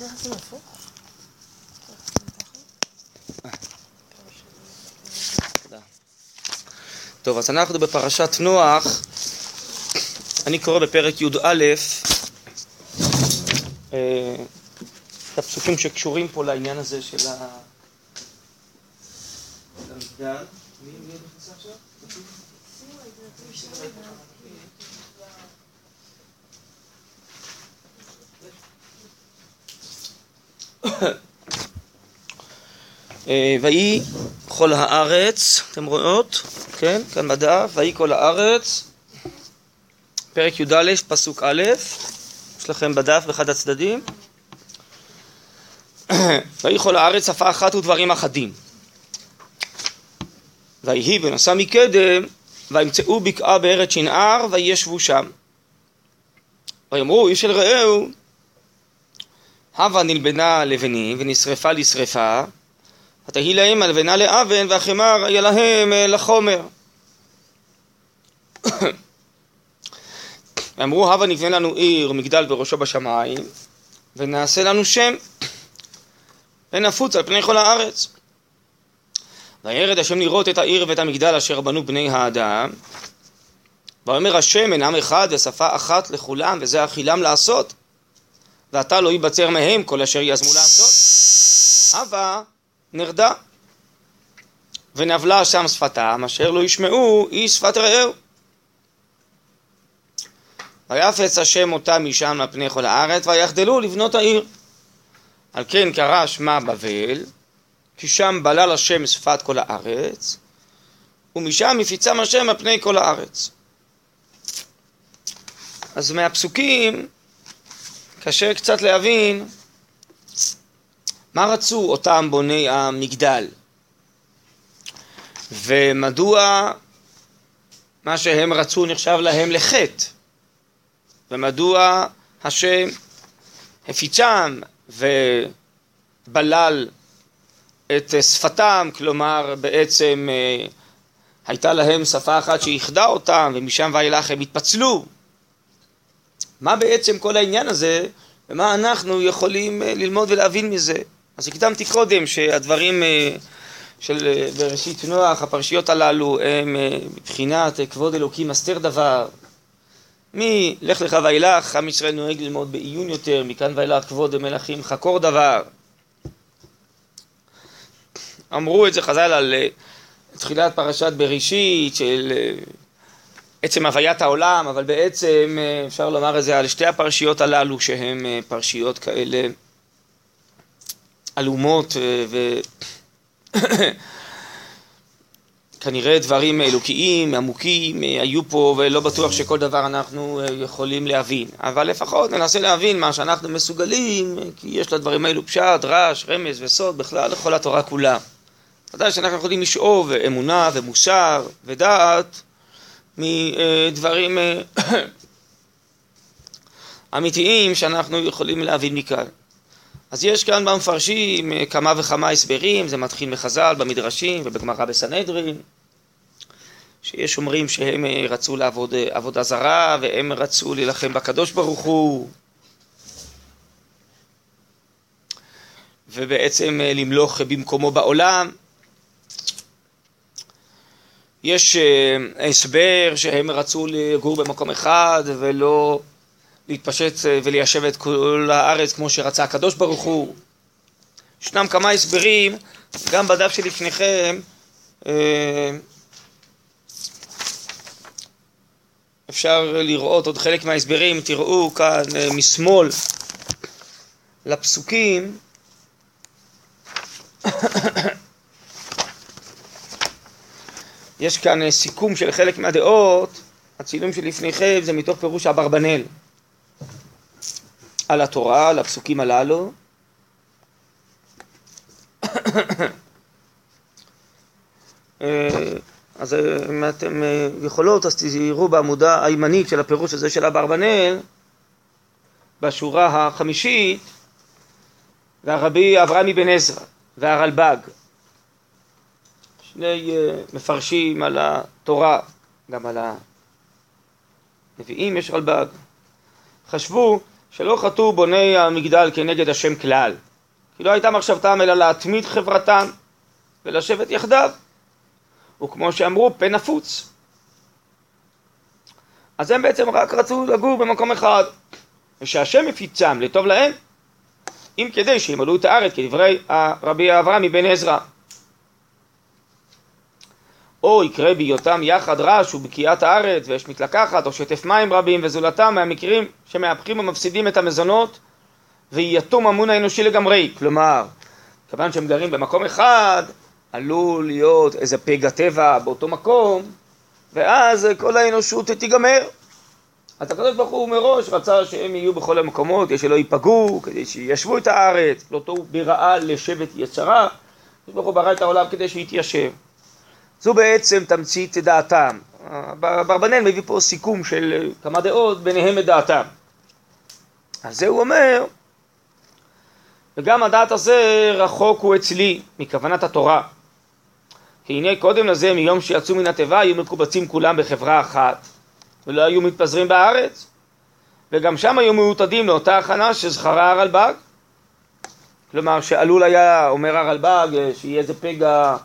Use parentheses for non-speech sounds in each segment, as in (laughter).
צריך לשים הפוך? טוב, אז אנחנו בפרשת נוח, אני קורא בפרק י"א אה, את הפסוקים שקשורים פה לעניין הזה של ה... המגדל. מי נכנסה עכשיו? ויהי כל הארץ, אתם רואות? כן, כאן בדף, ויהי כל הארץ, פרק י"א, פסוק א', יש לכם בדף באחד הצדדים. (clears throat) ויהי כל הארץ שפה אחת ודברים אחדים. ויהי ונסע מקדם, וימצאו בקעה בארץ שנער, וישבו שם. ויאמרו איש אל רעהו, הבה נלבנה לבנים ונשרפה לשרפה, ותהי להם הלבנה לאבן והחמר היה להם אה, לחומר. (coughs) ואמרו הבה נבנה לנו עיר ומגדל וראשו בשמיים ונעשה לנו שם ונפוץ על פני כל הארץ. וירד השם לראות את העיר ואת המגדל אשר בנו בני האדם ויאמר השם אין עם אחד ושפה אחת לכולם וזה אכילם לעשות ועתה לא ייבצר מהם כל אשר יזמו לעשות. הבה נרדה ונבלה שם שפתם אשר לא ישמעו היא שפת רעהו. ויפץ השם אותם משם על פני כל הארץ ויחדלו לבנות העיר. על כן קרא שמה בבל כי שם בלל השם שפת כל הארץ ומשם הפיצם השם על פני כל הארץ. אז מהפסוקים קשה קצת להבין מה רצו אותם בוני המגדל. ומדוע מה שהם רצו נחשב להם לחטא? ומדוע השם הפיצם ובלל את שפתם, כלומר בעצם אה, הייתה להם שפה אחת שאיחדה אותם ומשם ואילך הם התפצלו. מה בעצם כל העניין הזה ומה אנחנו יכולים אה, ללמוד ולהבין מזה? אז הקדמתי קודם שהדברים אה, של בראשית נוח, הפרשיות הללו, הם מבחינת כבוד אלוקים הסתר דבר, מלך לך ואילך, עם ישראל נוהג ללמוד בעיון יותר, מכאן ואילך כבוד המלכים חקור דבר. אמרו את זה חז"ל על אה, תחילת פרשת בראשית, של אה, עצם הוויית העולם, אבל בעצם אה, אפשר לומר את זה על שתי הפרשיות הללו שהן פרשיות כאלה עלומות ו... (coughs) כנראה דברים אלוקיים, עמוקים, היו פה ולא בטוח שכל דבר אנחנו אה, יכולים להבין. אבל לפחות ננסה להבין מה שאנחנו מסוגלים, כי יש לדברים האלו פשט, רעש, רמז וסוד, בכלל לכל התורה כולה. ודאי שאנחנו יכולים לשאוב אמונה ומוסר ודעת מדברים אה, (coughs) אמיתיים שאנחנו יכולים להבין מכאן. אז יש כאן במפרשים אה, כמה וכמה הסברים, זה מתחיל מחז"ל, במדרשים ובגמרא בסנהדרין, שיש אומרים שהם אה, רצו לעבוד עבודה זרה והם רצו להילחם בקדוש ברוך הוא ובעצם למלוך במקומו בעולם. יש הסבר שהם רצו לגור במקום אחד ולא להתפשט אה, וליישב את כל הארץ כמו שרצה הקדוש ברוך הוא. ישנם כמה הסברים, גם בדף שלפניכם, אה, אפשר לראות עוד חלק מההסברים, תראו כאן אה, משמאל לפסוקים יש כאן סיכום של חלק מהדעות, הצילום שלפניכם זה מתוך פירוש אברבנאל. על התורה, על הפסוקים הללו. אה, אז אה, אם אתם אה, יכולות, אז תראו בעמודה הימנית של הפירוש הזה של אברבנאל, בשורה החמישית, והרבי אברהם אבן עזרא והרלב"ג, שני מפרשים על התורה, גם על הנביאים יש רלב"ג, חשבו שלא חטאו בוני המגדל כנגד השם כלל, כי לא הייתה מחשבתם אלא להתמיד חברתם ולשבת יחדיו, וכמו שאמרו, פה נפוץ. אז הם בעצם רק רצו לגור במקום אחד, ושהשם הפיצם לטוב להם, אם כדי שימלאו את הארץ, כדברי רבי אברהם מבן עזרא. או יקרה בהיותם יחד רעש ובקיעת הארץ ויש מתלקחת או שטף מים רבים וזולתם מהמקרים שמהפכים ומפסידים את המזונות ויתום המון האנושי לגמרי. כלומר, כיוון שהם גרים במקום אחד, עלול להיות איזה פגע טבע באותו מקום ואז כל האנושות תיגמר. אז הקדוש ברוך הוא מראש רצה שהם יהיו בכל המקומות, כדי שלא ייפגעו, כדי שישבו את הארץ, לא תוהו ברעה לשבט יצרה, הקדוש ברוך הוא ברא את העולם כדי שיתיישב. זו בעצם תמצית דעתם. ברבנן מביא פה סיכום של כמה דעות, ביניהם את דעתם. אז זה הוא אומר, וגם הדעת הזה רחוק הוא אצלי מכוונת התורה. כי הנה קודם לזה, מיום שיצאו מן התיבה, היו מקובצים כולם בחברה אחת, ולא היו מתפזרים בארץ. וגם שם היו מעוטדים לאותה הכנה שזכרה הרלב"ג. כלומר, שעלול היה, אומר הרלב"ג, שיהיה איזה פגע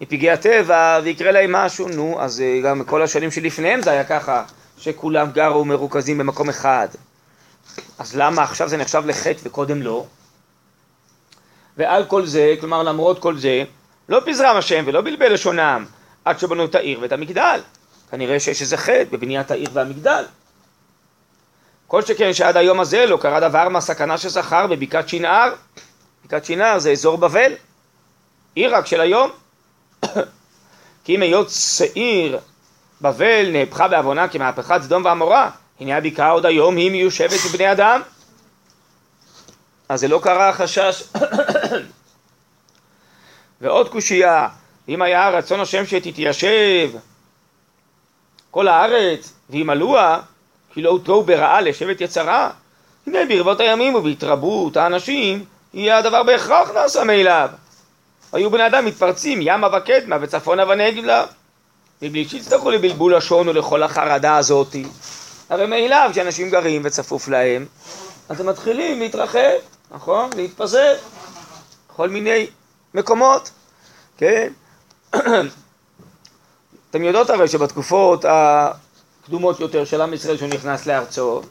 מפגעי הטבע ויקרה להם משהו, נו, אז אה, גם כל השנים שלפניהם זה היה ככה, שכולם גרו מרוכזים במקום אחד. אז למה עכשיו זה נחשב לחטא וקודם לא? ועל כל זה, כלומר למרות כל זה, לא פיזרם השם ולא בלבל לשונם עד שבנו את העיר ואת המגדל. כנראה שיש איזה חטא בבניית העיר והמגדל. כל שכן שעד היום הזה לא קרה דבר מהסכנה שזכר בבקעת שנער. בקעת שנער זה אזור בבל, עיר רק של היום. כי אם היות שעיר בבל נהפכה בעוונה כמהפכת סדום ועמורה, הנה הבקעה עוד היום היא מיושבת בבני אדם. אז זה לא קרה החשש. (coughs) ועוד קושייה, אם היה רצון השם שתתיישב כל הארץ וימלאוה, כי לא הותרו ברעה לשבט יצרה, הנה ברבות הימים ובהתרבות האנשים יהיה הדבר בהכרח נעשה מאליו. היו בני אדם מתפרצים ימה וקדמה וצפונה ונגלה מבלי שיצטרכו לבלבול לשון ולכל החרדה הזאתי הרי מאליו כשאנשים גרים וצפוף להם אז הם מתחילים להתרחב, נכון? להתפזר בכל מיני מקומות, כן? (clears throat) אתם יודעות הרי שבתקופות הקדומות יותר של עם ישראל שהוא נכנס לארצו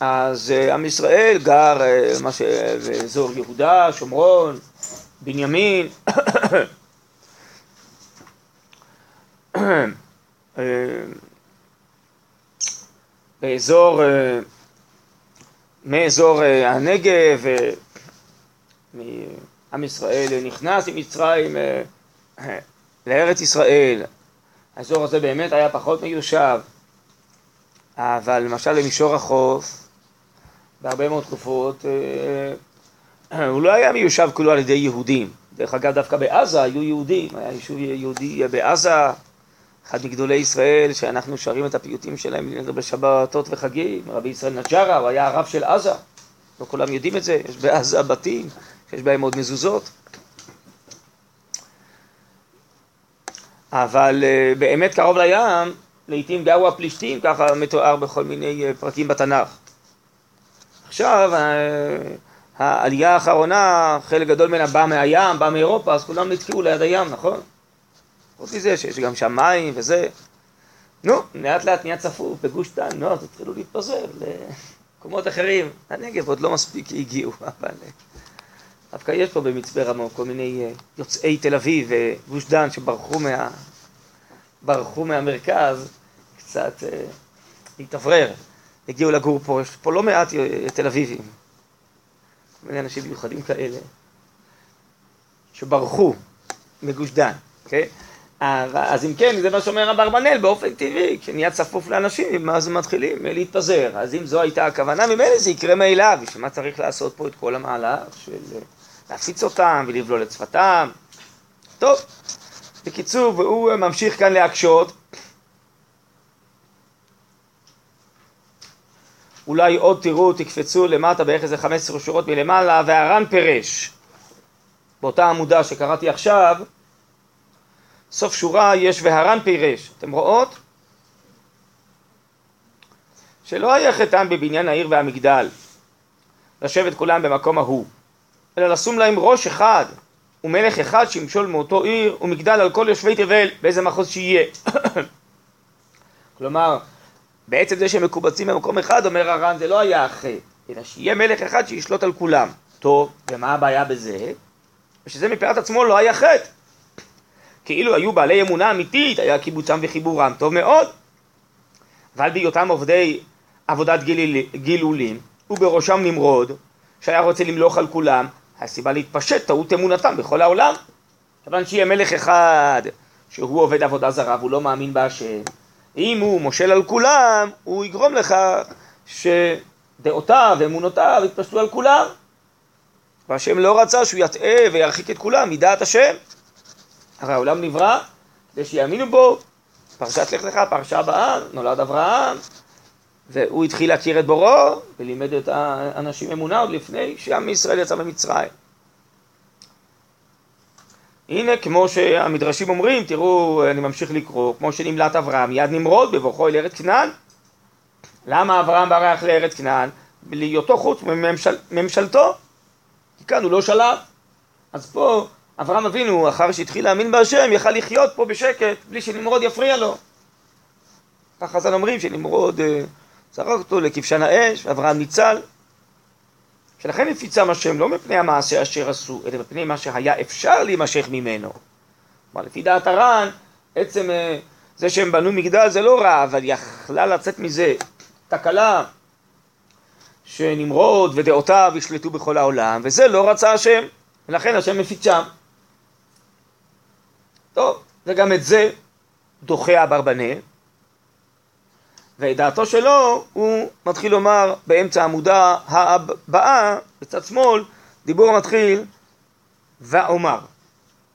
אז אה, עם ישראל גר אה, באזור יהודה, שומרון, בנימין, באזור, מאזור הנגב, עם ישראל נכנס עם מצרים לארץ ישראל. האזור הזה באמת היה פחות מיושב, אבל למשל למישור החוף, בהרבה מאוד תקופות, הוא לא היה מיושב כולו על ידי יהודים. דרך אגב, דווקא בעזה היו יהודים, היה יישוב יהודי בעזה, אחד מגדולי ישראל, שאנחנו שרים את הפיוטים שלהם בשבתות וחגים, רבי ישראל נג'רה, הוא היה הרב של עזה, לא כולם יודעים את זה, יש בעזה בתים שיש בהם עוד מזוזות. אבל אה, באמת קרוב לים, לעיתים גרו הפלישתים, ככה מתואר בכל מיני אה, פרקים בתנ"ך. עכשיו, אה, העלייה האחרונה, חלק גדול ממנה בא מהים, בא מאירופה, אז כולם נתקעו ליד הים, נכון? חוץ מזה שיש גם שם מים וזה. נו, לאט לאט נהיה צפוף בגוש דן, נו, אז התחילו להתפזר למקומות אחרים. הנגב עוד לא מספיק הגיעו, אבל דווקא יש פה במצפה רמון כל מיני אה, יוצאי תל אביב וגוש דן שברחו מה... ברחו מהמרכז קצת אה, להתאוורר. הגיעו לגור פה, יש פה לא מעט אה, תל אביבים. מיני אנשים מיוחדים כאלה, שברחו מגוש דן, אוקיי? אז אם כן, זה מה שאומר אברבנאל, באופן טבעי, כשנהיה צפוף לאנשים, אז מתחילים להתפזר. אז אם זו הייתה הכוונה, ממילא זה יקרה מאליו, בשביל מה צריך לעשות פה את כל המהלך של להפיץ אותם ולבלול את שפתם? טוב, בקיצור, והוא ממשיך כאן להקשות. אולי עוד תראו, תקפצו למטה בערך איזה 15 שורות מלמעלה, והר"ן פירש. באותה עמודה שקראתי עכשיו, סוף שורה יש והר"ן פירש. אתם רואות? שלא היה חטאם בבניין העיר והמגדל, לשבת כולם במקום ההוא, אלא לשום להם ראש אחד ומלך אחד שימשול מאותו עיר ומגדל על כל יושבי תבל באיזה מחוז שיהיה. (coughs) כלומר, בעצם זה שהם מקובצים במקום אחד, אומר הר"ן, זה לא היה החטא, אלא שיהיה מלך אחד שישלוט על כולם. טוב, ומה הבעיה בזה? ושזה מפאת עצמו לא היה חטא. כאילו היו בעלי אמונה אמיתית, היה קיבוצם וחיבורם, טוב מאוד. אבל בהיותם עובדי עבודת גיל, גילולים, ובראשם נמרוד, שהיה רוצה למלוך על כולם, הסיבה להתפשט טעות אמונתם בכל העולם. כיוון שיהיה מלך אחד שהוא עובד עבודה זרה והוא לא מאמין בהשם, אם הוא מושל על כולם, הוא יגרום לכך שדעותיו ואמונותיו יתפשטו על כולם. והשם לא רצה שהוא יטעה וירחיק את כולם מדעת השם. הרי העולם נברא כדי שיאמינו בו. פרשת לך לך, פרשה הבאה, נולד אברהם, והוא התחיל להכיר את בוראו, ולימד את האנשים אמונה עוד לפני שעם ישראל יצא ממצרים. הנה, כמו שהמדרשים אומרים, תראו, אני ממשיך לקרוא, כמו שנמלט אברהם, יד נמרוד בבוכו אל ארץ כנען. למה אברהם ברח לארץ כנען? להיותו חוץ מממשלתו. כי כאן הוא לא שלט. אז פה אברהם אבינו, אחר שהתחיל להאמין בהשם, יכל לחיות פה בשקט, בלי שנמרוד יפריע לו. כך חז"ל אומרים שנמרוד אה, זרק אותו לכבשן האש, ואברהם ניצל. שלכן הפיצם השם לא מפני המעשה אשר עשו, אלא מפני מה שהיה אפשר להימשך ממנו. כלומר, לפי דעת הר"ן, עצם אה, זה שהם בנו מגדל זה לא רע, אבל יכלה לצאת מזה תקלה שנמרוד ודעותיו ישלטו בכל העולם, וזה לא רצה השם, ולכן השם מפיצם. טוב, וגם את זה דוחה אברבנאל, ואת דעתו שלו הוא מתחיל לומר באמצע העמודה הבאה, בצד שמאל, דיבור מתחיל ואומר.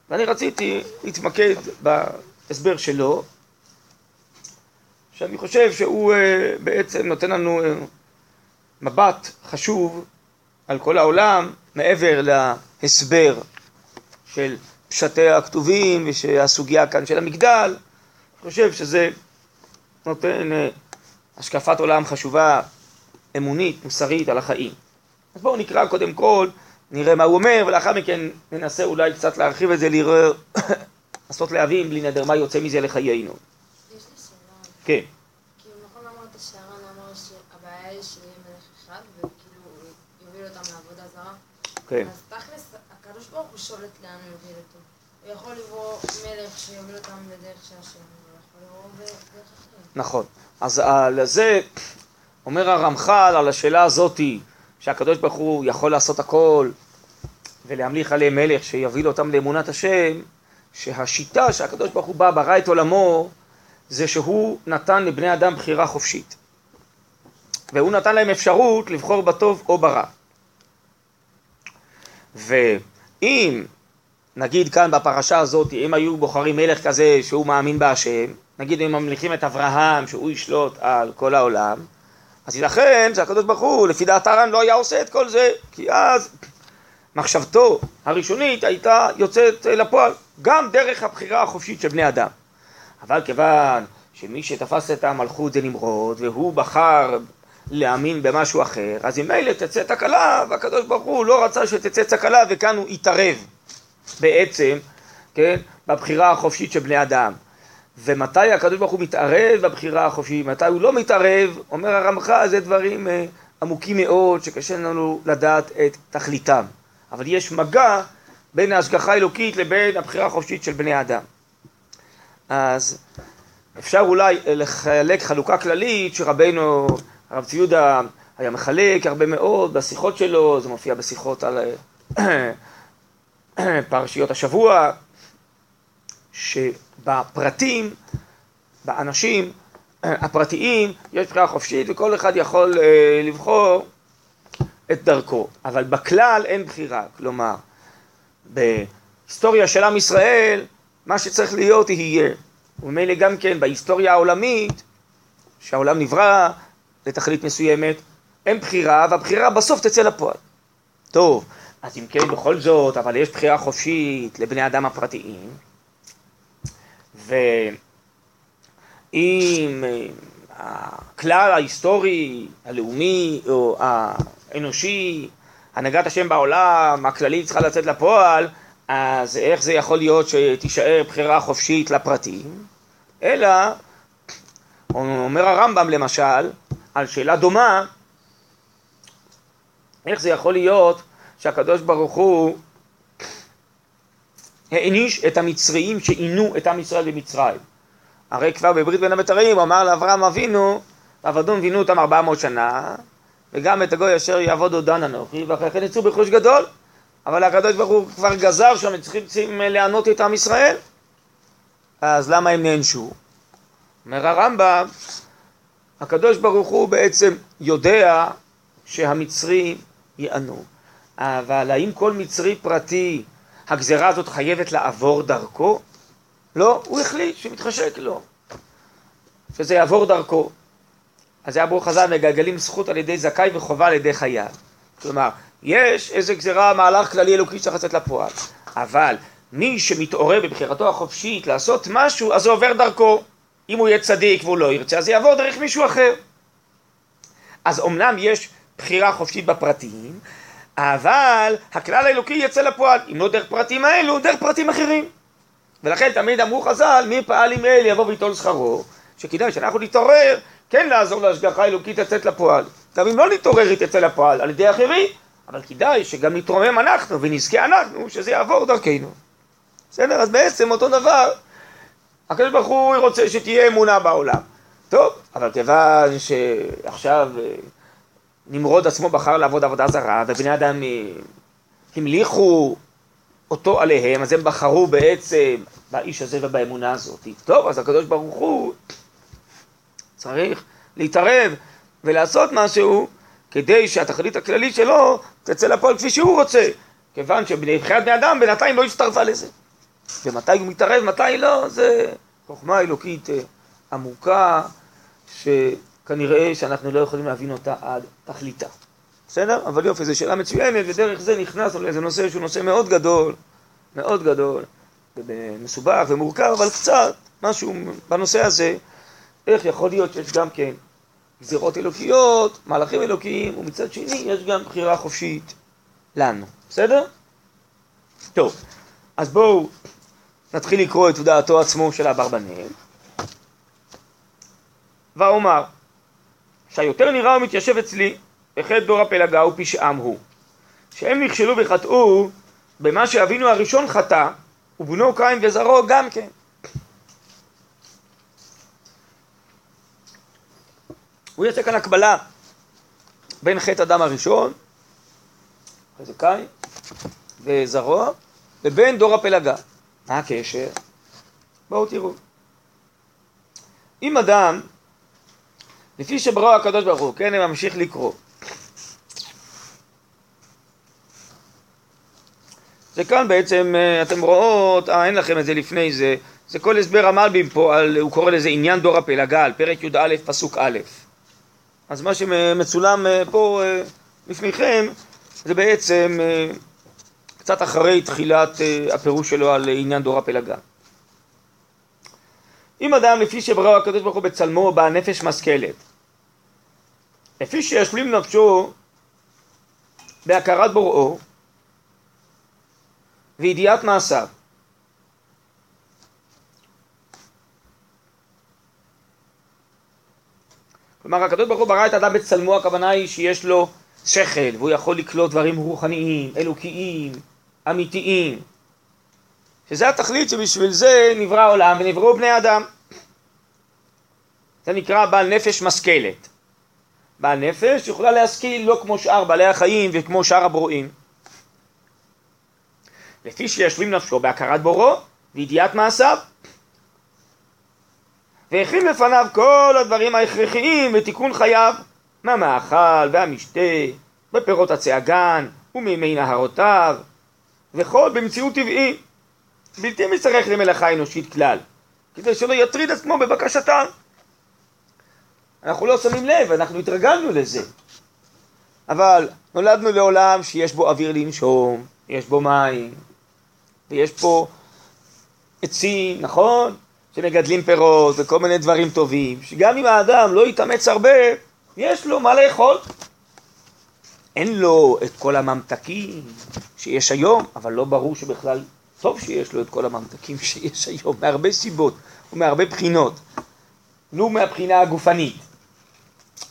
ואני רציתי להתמקד בהסבר שלו, שאני חושב שהוא אה, בעצם נותן לנו אה, מבט חשוב על כל העולם, מעבר להסבר של פשטי הכתובים ושהסוגיה כאן של המגדל, אני חושב שזה נותן אה, השקפת עולם חשובה, אמונית, מוסרית, על החיים. אז בואו נקרא קודם כל, נראה מה הוא אומר, ולאחר מכן ננסה אולי קצת להרחיב את זה, לראות, (coughs) לעשות להבין בלי נדר מה יוצא מזה לחיינו. יש לי שאלה. כן. כאילו, נכון אמרת שהר"ן אמר שהבעיה היא שיהיה מלך אחד, וכאילו הוא יוביל אותם לעבודה זרה? כן. אז תכלס, הקדוש ברוך הוא שולט לאן הוא יוביל אותו. הוא יכול לברוא מלך שיוביל אותם בדרך שהשם, הוא יכול לברוא בדרך אחרת. נכון. אז על זה אומר הרמח"ל על השאלה הזאתי, שהקדוש ברוך הוא יכול לעשות הכל ולהמליך עליהם מלך שיוביל אותם לאמונת השם, שהשיטה שהקדוש ברוך הוא בא, ברא את עולמו, זה שהוא נתן לבני אדם בחירה חופשית. והוא נתן להם אפשרות לבחור בטוב או ברע. ואם, נגיד כאן בפרשה הזאת, אם היו בוחרים מלך כזה שהוא מאמין בהשם, נגיד אם ממליכים את אברהם שהוא ישלוט על כל העולם, אז ייתכן שהקדוש ברוך הוא, לפי דעת הר"ן, לא היה עושה את כל זה, כי אז מחשבתו הראשונית הייתה יוצאת לפועל, גם דרך הבחירה החופשית של בני אדם. אבל כיוון שמי שתפס את המלכות זה נמרוד, והוא בחר להאמין במשהו אחר, אז אם מילא תצא תקלה, והקדוש ברוך הוא לא רצה שתצא תקלה, וכאן הוא התערב בעצם, כן, בבחירה החופשית של בני אדם. ומתי הקדוש ברוך הוא מתערב בבחירה החופשית, מתי הוא לא מתערב, אומר הרמח"ל, זה דברים אה, עמוקים מאוד, שקשה לנו לדעת את תכליתם. אבל יש מגע בין ההשגחה האלוקית לבין הבחירה החופשית של בני אדם. אז אפשר אולי לחלק חלוקה כללית שרבנו, הרב צבי יהודה היה מחלק הרבה מאוד בשיחות שלו, זה מופיע בשיחות על (clears throat) פרשיות השבוע, שבפרטים, באנשים הפרטיים, יש בחירה חופשית וכל אחד יכול אה, לבחור את דרכו, אבל בכלל אין בחירה, כלומר, בהיסטוריה של עם ישראל, מה שצריך להיות יהיה, וממילא גם כן בהיסטוריה העולמית, שהעולם נברא לתכלית מסוימת, אין בחירה, והבחירה בסוף תצא לפועל. טוב, אז אם כן, בכל זאת, אבל יש בחירה חופשית לבני אדם הפרטיים, ואם הכלל ההיסטורי, הלאומי או האנושי, הנהגת השם בעולם, הכללית צריכה לצאת לפועל, אז איך זה יכול להיות שתישאר בחירה חופשית לפרטים? אלא, אומר הרמב"ם למשל, על שאלה דומה, איך זה יכול להיות שהקדוש ברוך הוא העניש את המצריים שעינו את עם ישראל במצרים. הרי כבר בברית בין הבתרים הוא אמר לאברהם אבינו, עבדום וינו אותם ארבע מאות שנה, וגם את הגוי אשר יעבוד עודן אנוכי, ואחרי כן יצאו בחוש גדול. אבל הקדוש ברוך הוא כבר גזר שהם צריכים לענות את עם ישראל. אז למה הם נענשו? אומר הרמב"ם, הקדוש ברוך הוא בעצם יודע שהמצרים יענו. אבל האם כל מצרי פרטי, הגזרה הזאת חייבת לעבור דרכו? לא, הוא החליט שמתחשק לו, שזה יעבור דרכו. אז היה ברוך חז"ל מגלגלים זכות על ידי זכאי וחובה על ידי חייו. כלומר, יש איזה גזירה, מהלך כללי אלוקי שצריך לצאת לפועל, אבל מי שמתעורר בבחירתו החופשית לעשות משהו, אז זה עובר דרכו. אם הוא יהיה צדיק והוא לא ירצה, אז זה יעבור דרך מישהו אחר. אז אמנם יש בחירה חופשית בפרטים, אבל הכלל האלוקי יצא לפועל, אם לא דרך פרטים האלו, דרך פרטים אחרים. ולכן תמיד אמרו חז"ל, מי פעל עם אל יבוא ויטול שכרו, שכדאי שאנחנו נתעורר, כן לעזור להשגחה האלוקית לצאת לפועל. גם אם לא נתעורר היא תצא לפועל על ידי אחרים, אבל כדאי שגם נתרומם אנחנו ונזכה אנחנו, שזה יעבור דרכנו. בסדר? אז בעצם אותו דבר, הקדוש ברוך הוא רוצה שתהיה אמונה בעולם. טוב, אבל כיוון שעכשיו אה, נמרוד עצמו בחר לעבוד עבודה זרה, ובני אדם אה, המליכו אותו עליהם, אז הם בחרו בעצם באיש הזה ובאמונה הזאת. טוב, אז הקדוש ברוך הוא צריך להתערב ולעשות משהו כדי שהתכלית הכללית שלו תצא לפועל כפי שהוא רוצה, כיוון שבחיית בני אדם בינתיים לא הצטרפה לזה. ומתי הוא מתערב, מתי לא, זה חוכמה אלוקית אה, עמוקה, שכנראה שאנחנו לא יכולים להבין אותה עד תכליתה. בסדר? אבל יופי, זו שאלה מצוינת, ודרך זה נכנסנו לאיזה נושא שהוא נושא מאוד גדול, מאוד גדול, ומסובך ומורכב, אבל קצת משהו בנושא הזה, איך יכול להיות שיש גם כן גזירות אלוקיות, מהלכים אלוקיים, ומצד שני יש גם בחירה חופשית לנו, בסדר? טוב, אז בואו נתחיל לקרוא את הודעתו עצמו של אברבנאל. ואומר, שהיותר נראה ומתיישב אצלי, בחטא דור הפלגה ופשעם הוא, שהם נכשלו וחטאו במה שאבינו הראשון חטא, ובנו קין וזרעו גם כן. הוא יעשה כאן הקבלה בין חטא אדם הראשון, אחרי זה קין, וזרוע, לבין דור הפלגה. מה הקשר? בואו תראו. אם אדם, לפי שברא הקדוש ברוך הוא, כן, אני ממשיך לקרוא. זה כאן בעצם, אה, אתם רואות, אה, אין לכם את זה לפני זה, זה כל הסבר המלבים פה, על, הוא קורא לזה עניין דור הפלגה, על פרק י"א פסוק א'. אז מה שמצולם אה, פה אה, לפניכם זה בעצם קצת אחרי תחילת הפירוש שלו על עניין דור הפלגה. אם אדם לפי שברא הקדוש ברוך הוא בצלמו בא נפש משכלת, לפי שישלים נפשו בהכרת בוראו וידיעת מעשיו כלומר, הקדוש ברוך הוא ברא את האדם בצלמו, הכוונה היא שיש לו שכל, והוא יכול לקלוט דברים רוחניים, אלוקיים, אמיתיים. שזה התכלית שבשביל זה נברא העולם ונבראו בני אדם. זה נקרא בעל נפש משכלת. בעל נפש יכולה להשכיל לא כמו שאר בעלי החיים וכמו שאר הברואים. לפי שישבים נפשו בהכרת בורו וידיעת מעשיו. והכין לפניו כל הדברים ההכרחיים לתיקון חייו, מהמאכל והמשתה, בפירות עצי הגן ומימי נהרותיו, וכל במציאות טבעי, בלתי מצטרך למלאכה אנושית כלל, כדי שלא יטריד עצמו בבקשתם. אנחנו לא שמים לב, אנחנו התרגלנו לזה. אבל נולדנו לעולם שיש בו אוויר לנשום, יש בו מים, ויש פה עצים, נכון? שמגדלים פירות וכל מיני דברים טובים, שגם אם האדם לא יתאמץ הרבה, יש לו מה לאכול. אין לו את כל הממתקים שיש היום, אבל לא ברור שבכלל טוב שיש לו את כל הממתקים (laughs) שיש היום, מהרבה סיבות ומהרבה בחינות. נו מהבחינה הגופנית.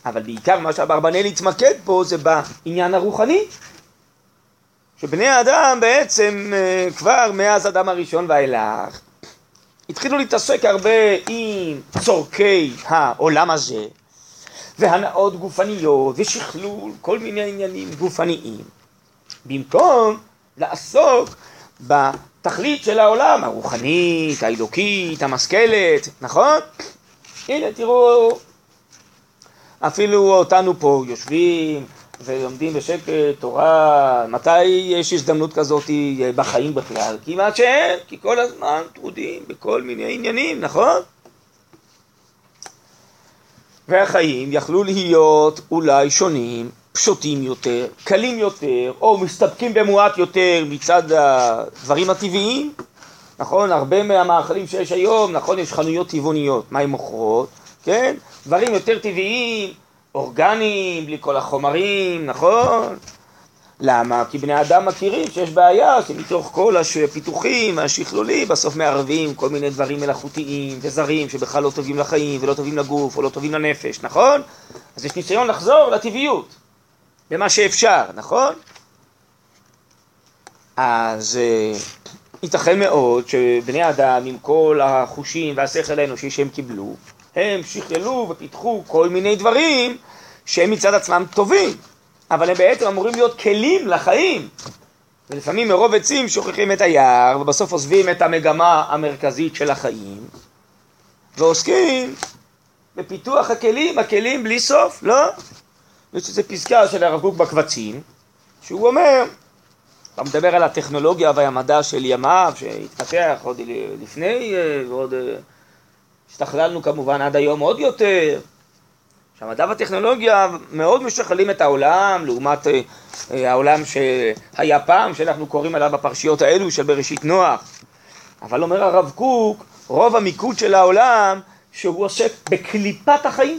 אבל בעיקר מה שאברבנאל התמקד פה זה בעניין הרוחני, שבני האדם בעצם אה, כבר מאז אדם הראשון ואילך התחילו להתעסק הרבה עם צורכי העולם הזה והנאות גופניות ושכלול כל מיני עניינים גופניים במקום לעסוק בתכלית של העולם הרוחנית, האלוקית, המשכלת, נכון? הנה תראו אפילו אותנו פה יושבים ולומדים בשקט תורה, מתי יש הזדמנות כזאת אה, בחיים בכלל? כמעט שאין, כי כל הזמן טרודים בכל מיני עניינים, נכון? והחיים יכלו להיות אולי שונים, פשוטים יותר, קלים יותר, או מסתפקים במועט יותר מצד הדברים הטבעיים, נכון? הרבה מהמאכלים שיש היום, נכון, יש חנויות טבעוניות, מה הן מוכרות? כן? דברים יותר טבעיים, אורגניים, בלי כל החומרים, נכון? למה? כי בני אדם מכירים שיש בעיה שמתוך כל הפיתוחים והשכלולים בסוף מערבים כל מיני דברים מלאכותיים וזרים שבכלל לא טובים לחיים ולא טובים לגוף או לא טובים לנפש, נכון? אז יש ניסיון לחזור לטבעיות, במה שאפשר, נכון? אז אה, ייתכן מאוד שבני אדם עם כל החושים והשכל האנושי שהם קיבלו הם שכללו ופיתחו כל מיני דברים שהם מצד עצמם טובים, אבל הם בעצם אמורים להיות כלים לחיים. ולפעמים מרוב עצים שוכחים את היער, ובסוף עוזבים את המגמה המרכזית של החיים, ועוסקים בפיתוח הכלים, הכלים בלי סוף, לא? יש איזו פסקה של הרב קוק בקבצים, שהוא אומר, אתה מדבר על הטכנולוגיה והמדע של ימיו, שהתפתח עוד לפני אה, ועוד אה, השתכללנו כמובן עד היום עוד יותר. שהמדע והטכנולוגיה מאוד משכללים את העולם לעומת אה, אה, העולם שהיה פעם, שאנחנו קוראים עליו בפרשיות האלו של בראשית נוח. אבל אומר הרב קוק, רוב המיקוד של העולם שהוא עוסק בקליפת החיים.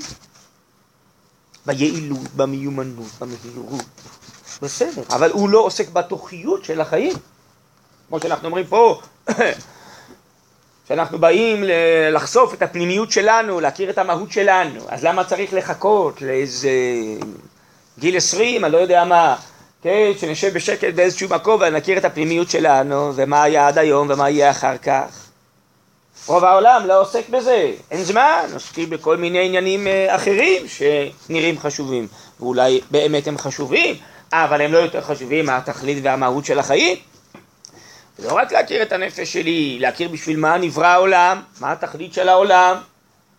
ביעילות, במיומנות, במהירות. בסדר, אבל הוא לא עוסק בתוכיות של החיים. כמו שאנחנו אומרים פה, שאנחנו באים לחשוף את הפנימיות שלנו, להכיר את המהות שלנו, אז למה צריך לחכות לאיזה גיל עשרים, אני לא יודע מה, כן, שנשב בשקט באיזשהו מקום ונכיר את הפנימיות שלנו, ומה היה עד היום ומה יהיה אחר כך. רוב העולם לא עוסק בזה, אין זמן, עוסקים בכל מיני עניינים אה, אחרים שנראים חשובים, ואולי באמת הם חשובים, אבל הם לא יותר חשובים מהתכלית והמהות של החיים. לא רק להכיר את הנפש שלי, להכיר בשביל מה נברא העולם, מה התכלית של העולם,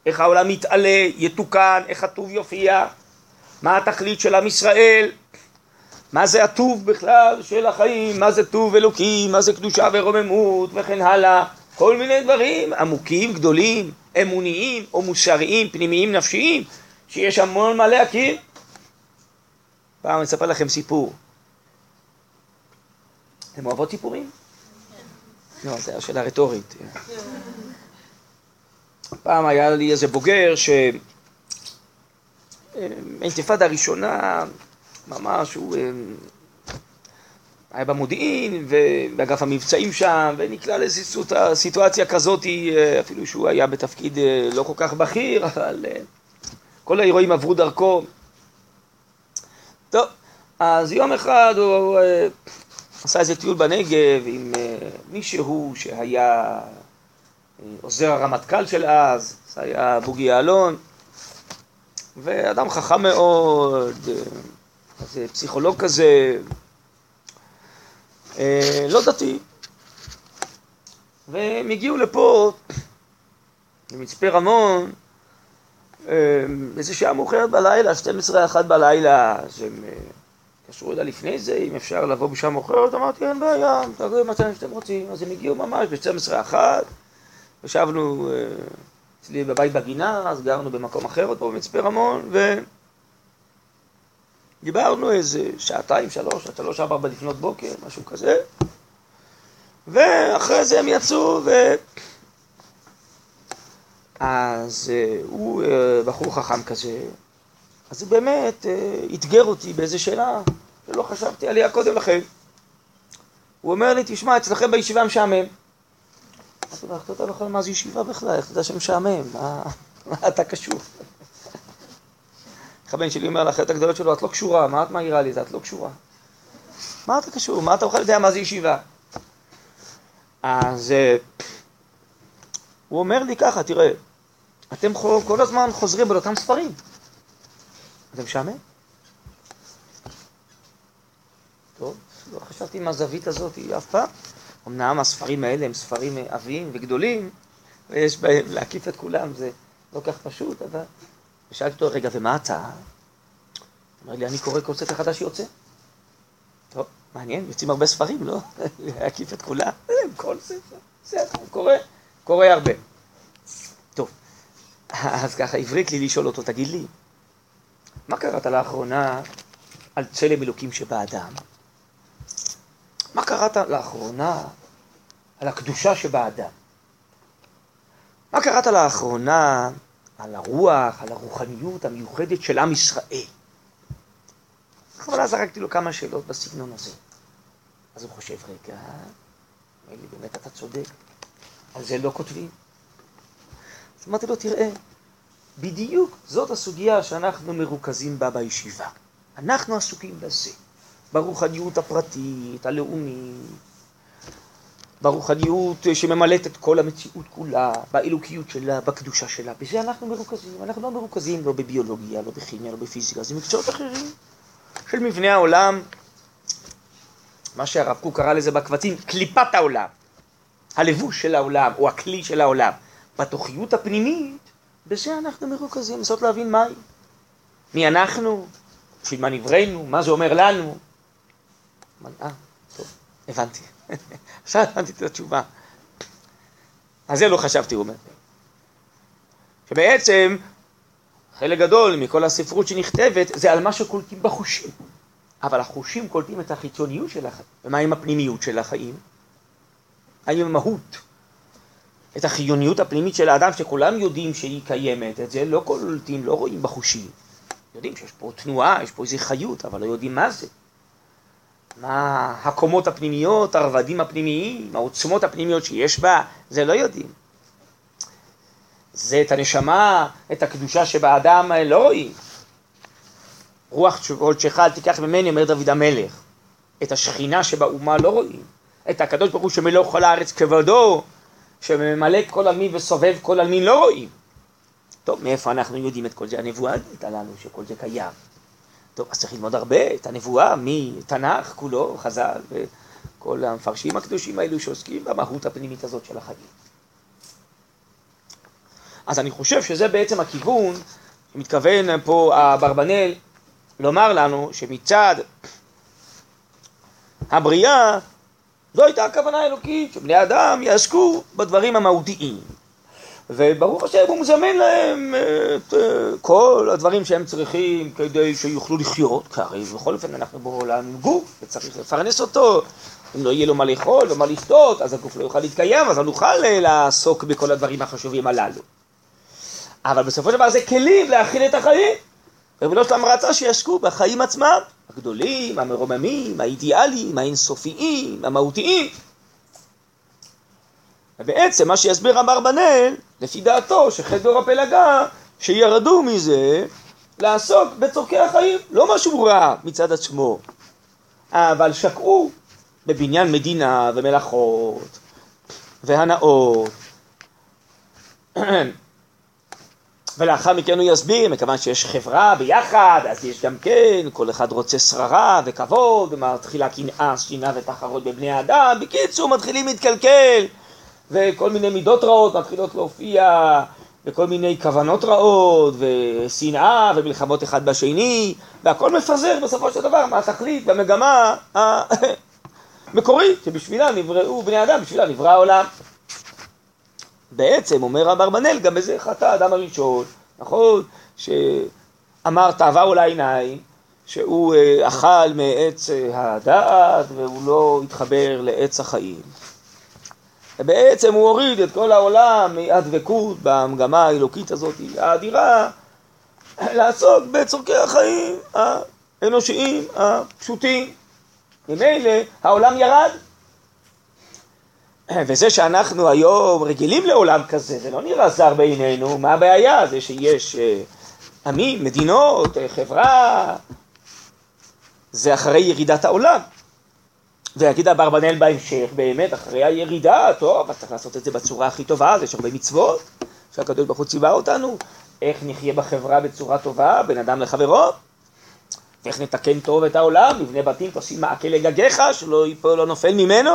איך העולם יתעלה, יתוקן, איך הטוב יופיע, מה התכלית של עם ישראל, מה זה הטוב בכלל של החיים, מה זה טוב אלוקי, מה זה קדושה ורוממות וכן הלאה, כל מיני דברים עמוקים, גדולים, אמוניים או מוסריים, פנימיים, נפשיים, שיש המון מה להכיר. פעם אני אספר לכם סיפור. אתם אוהבות סיפורים? לא, זו שאלה רטורית. פעם היה לי איזה בוגר שהאינתיפאדה הראשונה, ממש, הוא אה, היה במודיעין ובאגף המבצעים שם, ונקלע לאיזו סיטואציה כזאת, אה, אפילו שהוא היה בתפקיד אה, לא כל כך בכיר, אבל כל האירועים עברו דרכו. טוב, אז יום אחד הוא עשה איזה טיול בנגב עם אה, מישהו שהיה אה, עוזר הרמטכ"ל של אז, זה היה בוגי יעלון, ואדם חכם מאוד, אה, איזה פסיכולוג כזה, לא דתי. והם הגיעו לפה, למצפה רמון, איזה שעה מאוחרת בלילה, 12-1 בלילה, אז הם התקשרו אליי לפני זה, אם אפשר לבוא בשעה מאוחרת, אמרתי, אין בעיה, תגידו מתי שאתם רוצים. אז הם הגיעו ממש ב-12 אחת, ישבנו אה, אצלי בבית בגינה, אז גרנו במקום אחר עוד פה במצפה רמון, ודיברנו איזה שעתיים, שלוש, עד שלוש, ארבע לפנות בוקר, משהו כזה, ואחרי זה הם יצאו, ו... אז אה, הוא אה, בחור חכם כזה, אז הוא באמת אתגר אותי באיזו שאלה שלא חשבתי עליה קודם לכן. הוא אומר לי, תשמע, אצלכם בישיבה משעמם. אמרתי לו, איך אתה בכלל מה זה ישיבה בכלל? איך אתה יודע שמשעמם? מה, אתה קשור? איך הבן שלי אומר לאחרת הגדולות שלו, את לא קשורה, מה את מעירה לי את לא קשורה. מה אתה קשור? מה אתה בכלל יודע מה זה ישיבה? אז הוא אומר לי ככה, תראה, אתם כל הזמן חוזרים על אותם ספרים. זה משעמם? טוב, לא חשבתי עם הזווית הזאת אף פעם. אמנם הספרים האלה הם ספרים עבים וגדולים, ויש בהם להקיף את כולם, זה לא כך פשוט, אבל... ושאלתי אותו, רגע, ומה אתה? אומר לי, אני קורא כל ספר חדש שיוצא. טוב, מעניין, יוצאים הרבה ספרים, לא? (laughs) להקיף את כולם, כל ספר, בסדר, קורא, קורא הרבה. אז ככה, הבריק לי לשאול אותו, תגיד לי, מה קראת לאחרונה על צלם אלוקים שבאדם? מה קראת לאחרונה על הקדושה שבאדם? מה קראת לאחרונה על הרוח, על הרוחניות המיוחדת של עם ישראל? בכוונה זרקתי לו כמה שאלות בסגנון הזה. אז הוא חושב, רגע, לי, באמת אתה צודק, על זה לא כותבים. אז אמרתי לו, תראה, בדיוק זאת הסוגיה שאנחנו מרוכזים בה בישיבה. אנחנו עסוקים בזה, ברוחניות הפרטית, הלאומית, ברוחניות שממלאת את כל המציאות כולה, באלוקיות שלה, בקדושה שלה. בזה אנחנו מרוכזים. אנחנו לא מרוכזים לא בביולוגיה, לא בכימיה, לא בפיזיקה, זה מקצועות אחרים של מבנה העולם, מה שהרב קוק קרא לזה בקבצים, קליפת העולם, הלבוש של העולם, או הכלי של העולם. בתוכיות הפנימית בזה אנחנו מרוכזים, לנסות להבין מהי. מי אנחנו, בשביל מה נבראנו, מה זה אומר לנו. אה, טוב, הבנתי. (laughs) עכשיו הבנתי את התשובה. על זה לא חשבתי, הוא אומר. שבעצם חלק גדול מכל הספרות שנכתבת זה על מה שקולטים בחושים. אבל החושים קולטים את החיצוניות של החיים. ומה עם הפנימיות של החיים? האם המהות את החיוניות הפנימית של האדם, שכולם יודעים שהיא קיימת, את זה לא קולטים, לא רואים בחושים. יודעים שיש פה תנועה, יש פה איזו חיות, אבל לא יודעים מה זה. מה הקומות הפנימיות, הרבדים הפנימיים, העוצמות הפנימיות שיש בה, זה לא יודעים. זה את הנשמה, את הקדושה שבאדם לא רואים. רוח קודשך אל תיקח ממני, אומר דוד המלך. את השכינה שבאומה לא רואים. את הקדוש ברוך הוא שמלוא כל הארץ כבודו, שממלא כל עלמין וסובב כל עלמין לא רואים. טוב, מאיפה אנחנו יודעים את כל זה? הנבואה הייתה לנו שכל זה קיים. טוב, אז צריך ללמוד הרבה את הנבואה מתנ"ך כולו, חז"ל וכל המפרשים הקדושים האלו שעוסקים במהות הפנימית הזאת של החיים. אז אני חושב שזה בעצם הכיוון שמתכוון פה אברבנאל לומר לנו שמצד הבריאה זו הייתה הכוונה האלוקית, שבני אדם יעסקו בדברים המהותיים. וברוך השם הוא מזמן להם את אה, כל הדברים שהם צריכים כדי שיוכלו לחיות, כי הרי בכל אופן אנחנו בעולם גוף וצריך לפרנס אותו, אם לא יהיה לו מה לאכול ומה לשתות, אז הגוף לא יוכל להתקיים, אז לא נוכל אה, לעסוק בכל הדברים החשובים הללו. אבל בסופו של דבר זה כלים להכיל את החיים. ריבונו שלם רצה שיעסקו בחיים עצמם. הגדולים, המרוממים, האידיאליים, האינסופיים, המהותיים. ובעצם מה שיסביר אברבנאל, לפי דעתו, שחטא דור הפלגה, שירדו מזה לעסוק בצורכי החיים, לא משהו רע מצד עצמו, אבל שקעו בבניין מדינה ומלאכות והנאות. (clears throat) ולאחר מכן הוא יסביר, מכיוון שיש חברה ביחד, אז יש גם כן, כל אחד רוצה שררה וכבוד, ומתחילה קנאה, שינה ותחרות בבני האדם, בקיצור מתחילים להתקלקל, וכל מיני מידות רעות מתחילות להופיע, וכל מיני כוונות רעות, ושנאה, ומלחמות אחד בשני, והכל מפזר בסופו של דבר מהתכלית והמגמה המקורית, שבשבילה נבראו בני אדם, בשבילה נברא העולם. בעצם, אומר אברבנאל, גם בזה חטא האדם הראשון, נכון? שאמר תאווה אולי עיניים, שהוא אה, אכל מעץ אה, הדעת והוא לא התחבר לעץ החיים. ובעצם הוא הוריד את כל העולם מהדבקות במגמה האלוקית הזאת האדירה, לעסוק בצורכי החיים האנושיים הפשוטים. ממילא העולם ירד. וזה שאנחנו היום רגילים לעולם כזה, זה לא נראה זר בעינינו, מה הבעיה? זה שיש אה, עמים, מדינות, אה, חברה, זה אחרי ירידת העולם. ויגיד אברבנאל בהמשך, באמת, אחרי הירידה, טוב, אז צריך לעשות את זה בצורה הכי טובה, יש הרבה מצוות שהקדוש ברוך הוא ציווה אותנו, איך נחיה בחברה בצורה טובה, בין אדם לחברו, ואיך נתקן טוב את העולם, נבנה בתים, תשים מעקה לגגיך, שלא ייפול, לא נופל ממנו,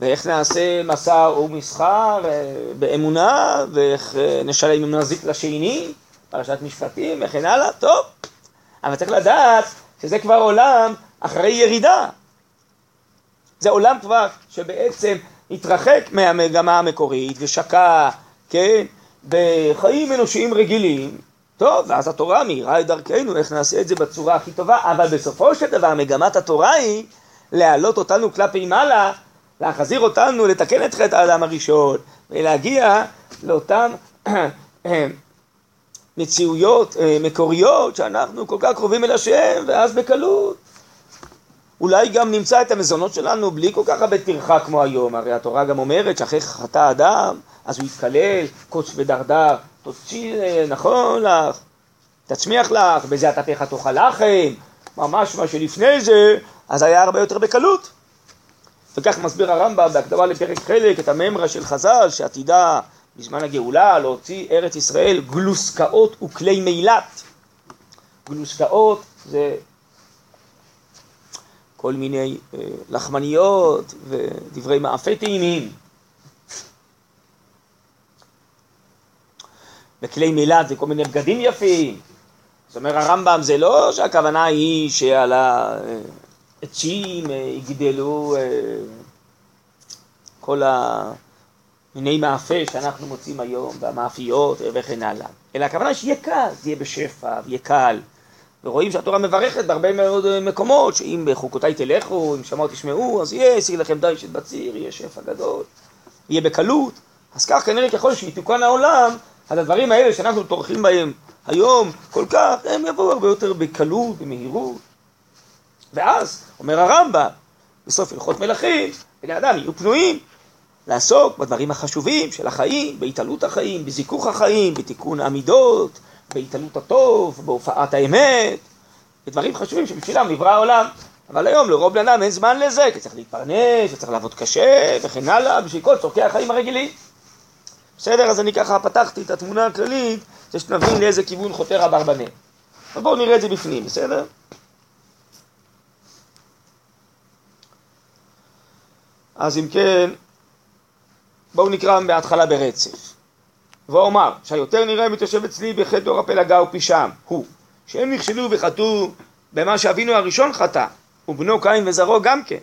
ואיך נעשה מסע ומסחר אה, באמונה, ואיך אה, נשלם עם נזיק לשני, פרשת משפטים וכן הלאה, טוב. אבל צריך לדעת שזה כבר עולם אחרי ירידה. זה עולם כבר שבעצם התרחק מהמגמה המקורית ושקע, כן, בחיים אנושיים רגילים, טוב, ואז התורה מאירה את דרכנו, איך נעשה את זה בצורה הכי טובה, אבל בסופו של דבר מגמת התורה היא להעלות אותנו כלפי מעלה, להחזיר אותנו, לתקן את חטא האדם הראשון, ולהגיע לאותן (clears throat) מציאויות אה, מקוריות שאנחנו כל כך קרובים אל השם, ואז בקלות אולי גם נמצא את המזונות שלנו בלי כל כך הרבה טרחה כמו היום, הרי התורה גם אומרת שאחרי חטא אדם, אז הוא יתקלל, קוץ ודרדר, תוציא אה, נכון לך, תצמיח לך, בזה אתה תכף תאכל לחם, ממש מה שלפני זה, אז היה הרבה יותר בקלות. וכך מסביר הרמב"ם בהקדמה לפרק חלק את הממרה של חז"ל שעתידה בזמן הגאולה להוציא ארץ ישראל גלוסקאות וכלי מילת. גלוסקאות זה כל מיני אה, לחמניות ודברי מאפה טעימים. וכלי מילת זה כל מיני בגדים יפים. זאת אומרת הרמב"ם זה לא שהכוונה היא שעל העצים אה, יגדלו אה, כל המיני מאפה שאנחנו מוצאים היום, והמאפיות וכן הלאה, אלא הכוונה שיהיה קל, זה יהיה בשפע ויהיה קל. ורואים שהתורה מברכת בהרבה מאוד מקומות, שאם בחוקותיי תלכו, אם שמעות תשמעו, אז יהיה, ישיג לכם די של בציר, יהיה שפע גדול, יהיה בקלות. אז כך כנראה ככל שיתוקן העולם, אז הדברים האלה שאנחנו טורחים בהם היום כל כך, הם יבואו הרבה יותר בקלות, במהירות. ואז, אומר הרמב"ם, בסוף הלכות מלכים, בני אדם יהיו פנויים לעסוק בדברים החשובים של החיים, בהתעלות החיים, בזיכוך החיים, בתיקון המידות, בהתעלות הטוב, בהופעת האמת, בדברים חשובים שבשבילם נברא העולם. אבל היום לרוב בן אדם אין זמן לזה, כי צריך להתפרנס, וצריך לעבוד קשה, וכן הלאה, בשביל כל צורכי החיים הרגילים. בסדר? אז אני ככה פתחתי את התמונה הכללית, כדי שנבין לאיזה כיוון חותר אברבנאל. אבל בואו נראה את זה בפנים, בסדר? אז אם כן, בואו נקרא מההתחלה ברצף. ואומר שהיותר נראה מתיישב אצלי בחטא דור הפלגה ופשעם הוא שהם נכשלו וחטאו במה שאבינו הראשון חטא ובנו קין וזרעו גם כן.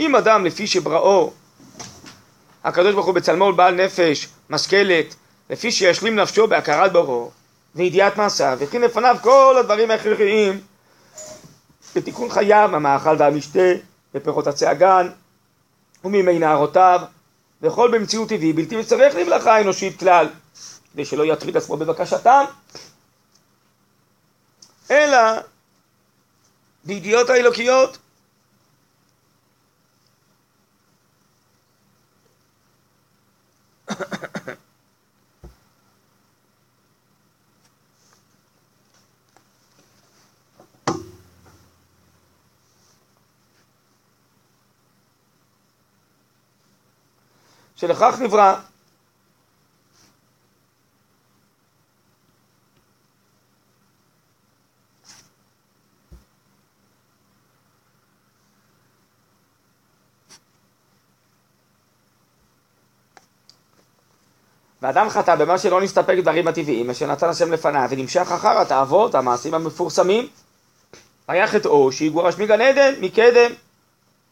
אם אדם לפי שבראו הקדוש ברוך הוא בצלמו בעל נפש משכלת לפי שישלים נפשו בהכרת בוראו וידיעת מעשיו וכי לפניו כל הדברים ההכרחיים בתיקון חייו המאכל והמשתה ופירות הגן וממי נערותיו וכל במציאות טבעי בלתי מצטרך למלאכה אנושית כלל, כדי שלא יטריד עצמו בבקשתם, אלא בידיעות האלוקיות. שלכך נברא. ואדם חטא במה שלא נסתפק בדברים הטבעיים, אשר נתן השם לפניו, ונמשך אחר התאוות, המעשים המפורסמים. היה חטאו שיגורש מגן עדן, מקדם,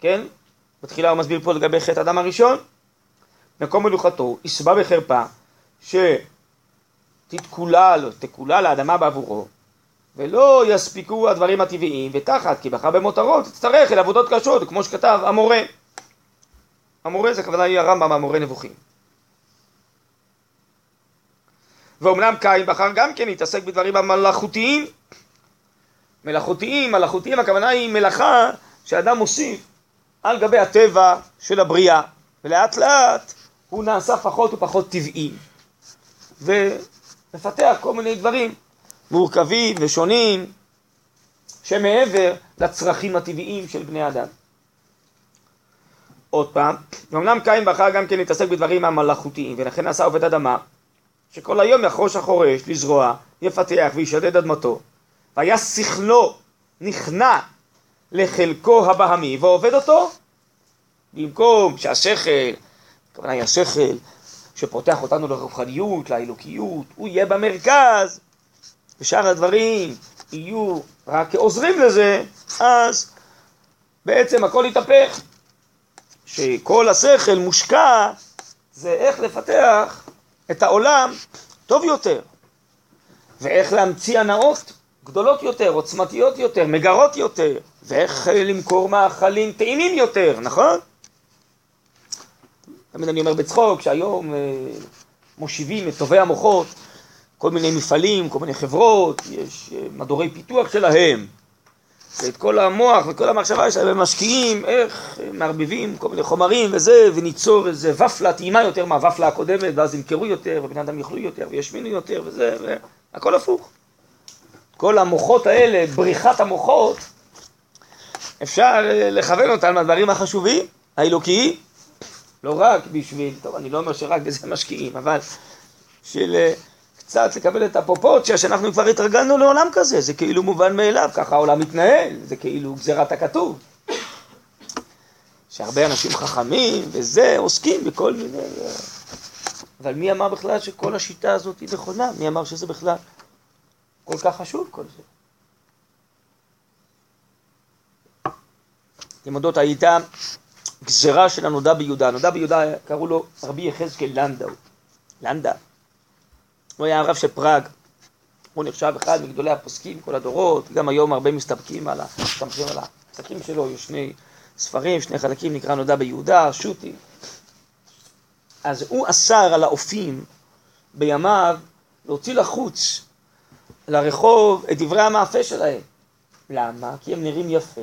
כן? בתחילה הוא מסביר פה לגבי חטא אדם הראשון. מקום מלוכתו, יסבע בחרפה, שתתקולל, תקולל האדמה בעבורו, ולא יספיקו הדברים הטבעיים, ותחת כי בחר במותרות, תצטרך אל עבודות קשות, כמו שכתב המורה. המורה זה הכוונה היא הרמב"ם, המורה נבוכים. ואומנם קין בחר גם כן להתעסק בדברים המלאכותיים. מלאכותיים, מלאכותיים הכוונה היא מלאכה שאדם מוסיף על גבי הטבע של הבריאה, ולאט לאט הוא נעשה פחות ופחות טבעי, ומפתח כל מיני דברים מורכבים ושונים שמעבר לצרכים הטבעיים של בני אדם. עוד פעם, אמנם קין בחר גם כן להתעסק בדברים המלאכותיים, ולכן עשה עובד אדמה, שכל היום יחרוש החורש, לזרוע, יפתח וישדד אדמתו, והיה שכלו נכנע לחלקו הבהמי, ועובד אותו, במקום שהשכל, הכוונה היא השכל, שפותח אותנו לרוחניות, לאלוקיות, הוא יהיה במרכז, ושאר הדברים יהיו רק כעוזרים לזה, אז בעצם הכל יתהפך. שכל השכל מושקע זה איך לפתח את העולם טוב יותר, ואיך להמציא הנאות גדולות יותר, עוצמתיות יותר, מגרות יותר, ואיך למכור מאכלים טעימים יותר, נכון? תמיד אני אומר בצחוק שהיום אה, מושיבים את טובי המוחות, כל מיני מפעלים, כל מיני חברות, יש אה, מדורי פיתוח שלהם, ואת כל המוח וכל המחשבה שלהם הם משקיעים, איך מערבבים כל מיני חומרים וזה, וניצור איזה ופלה טעימה יותר מהוופלה הקודמת, ואז ימכרו יותר, ובני אדם יאכלו יותר, וישמינו יותר, וזה, והכל הפוך. כל המוחות האלה, בריחת המוחות, אפשר אה, לכוון אותם לדברים החשובים, האלוקיים, לא רק בשביל, טוב, אני לא אומר שרק בזה משקיעים, אבל של אה, קצת לקבל את הפרופורציה שאנחנו כבר התרגלנו לעולם כזה, זה כאילו מובן מאליו, ככה העולם מתנהל, זה כאילו גזירת הכתוב. שהרבה אנשים חכמים וזה, עוסקים בכל מיני... אה, אבל מי אמר בכלל שכל השיטה הזאת היא נכונה? מי אמר שזה בכלל כל כך חשוב כל זה? למודות הייתה גזרה של הנודע ביהודה. הנודע ביהודה קראו לו רבי יחזקאל לנדאו. לנדה. הוא היה הרב של פראג. הוא נחשב אחד מגדולי הפוסקים כל הדורות, גם היום הרבה מסתפקים על הפסקים שלו, יש שני ספרים, שני חלקים, נקרא נודע ביהודה, שוטי. אז הוא אסר על האופים בימיו להוציא לחוץ, לרחוב, את דברי המאפה שלהם. למה? כי הם נראים יפה,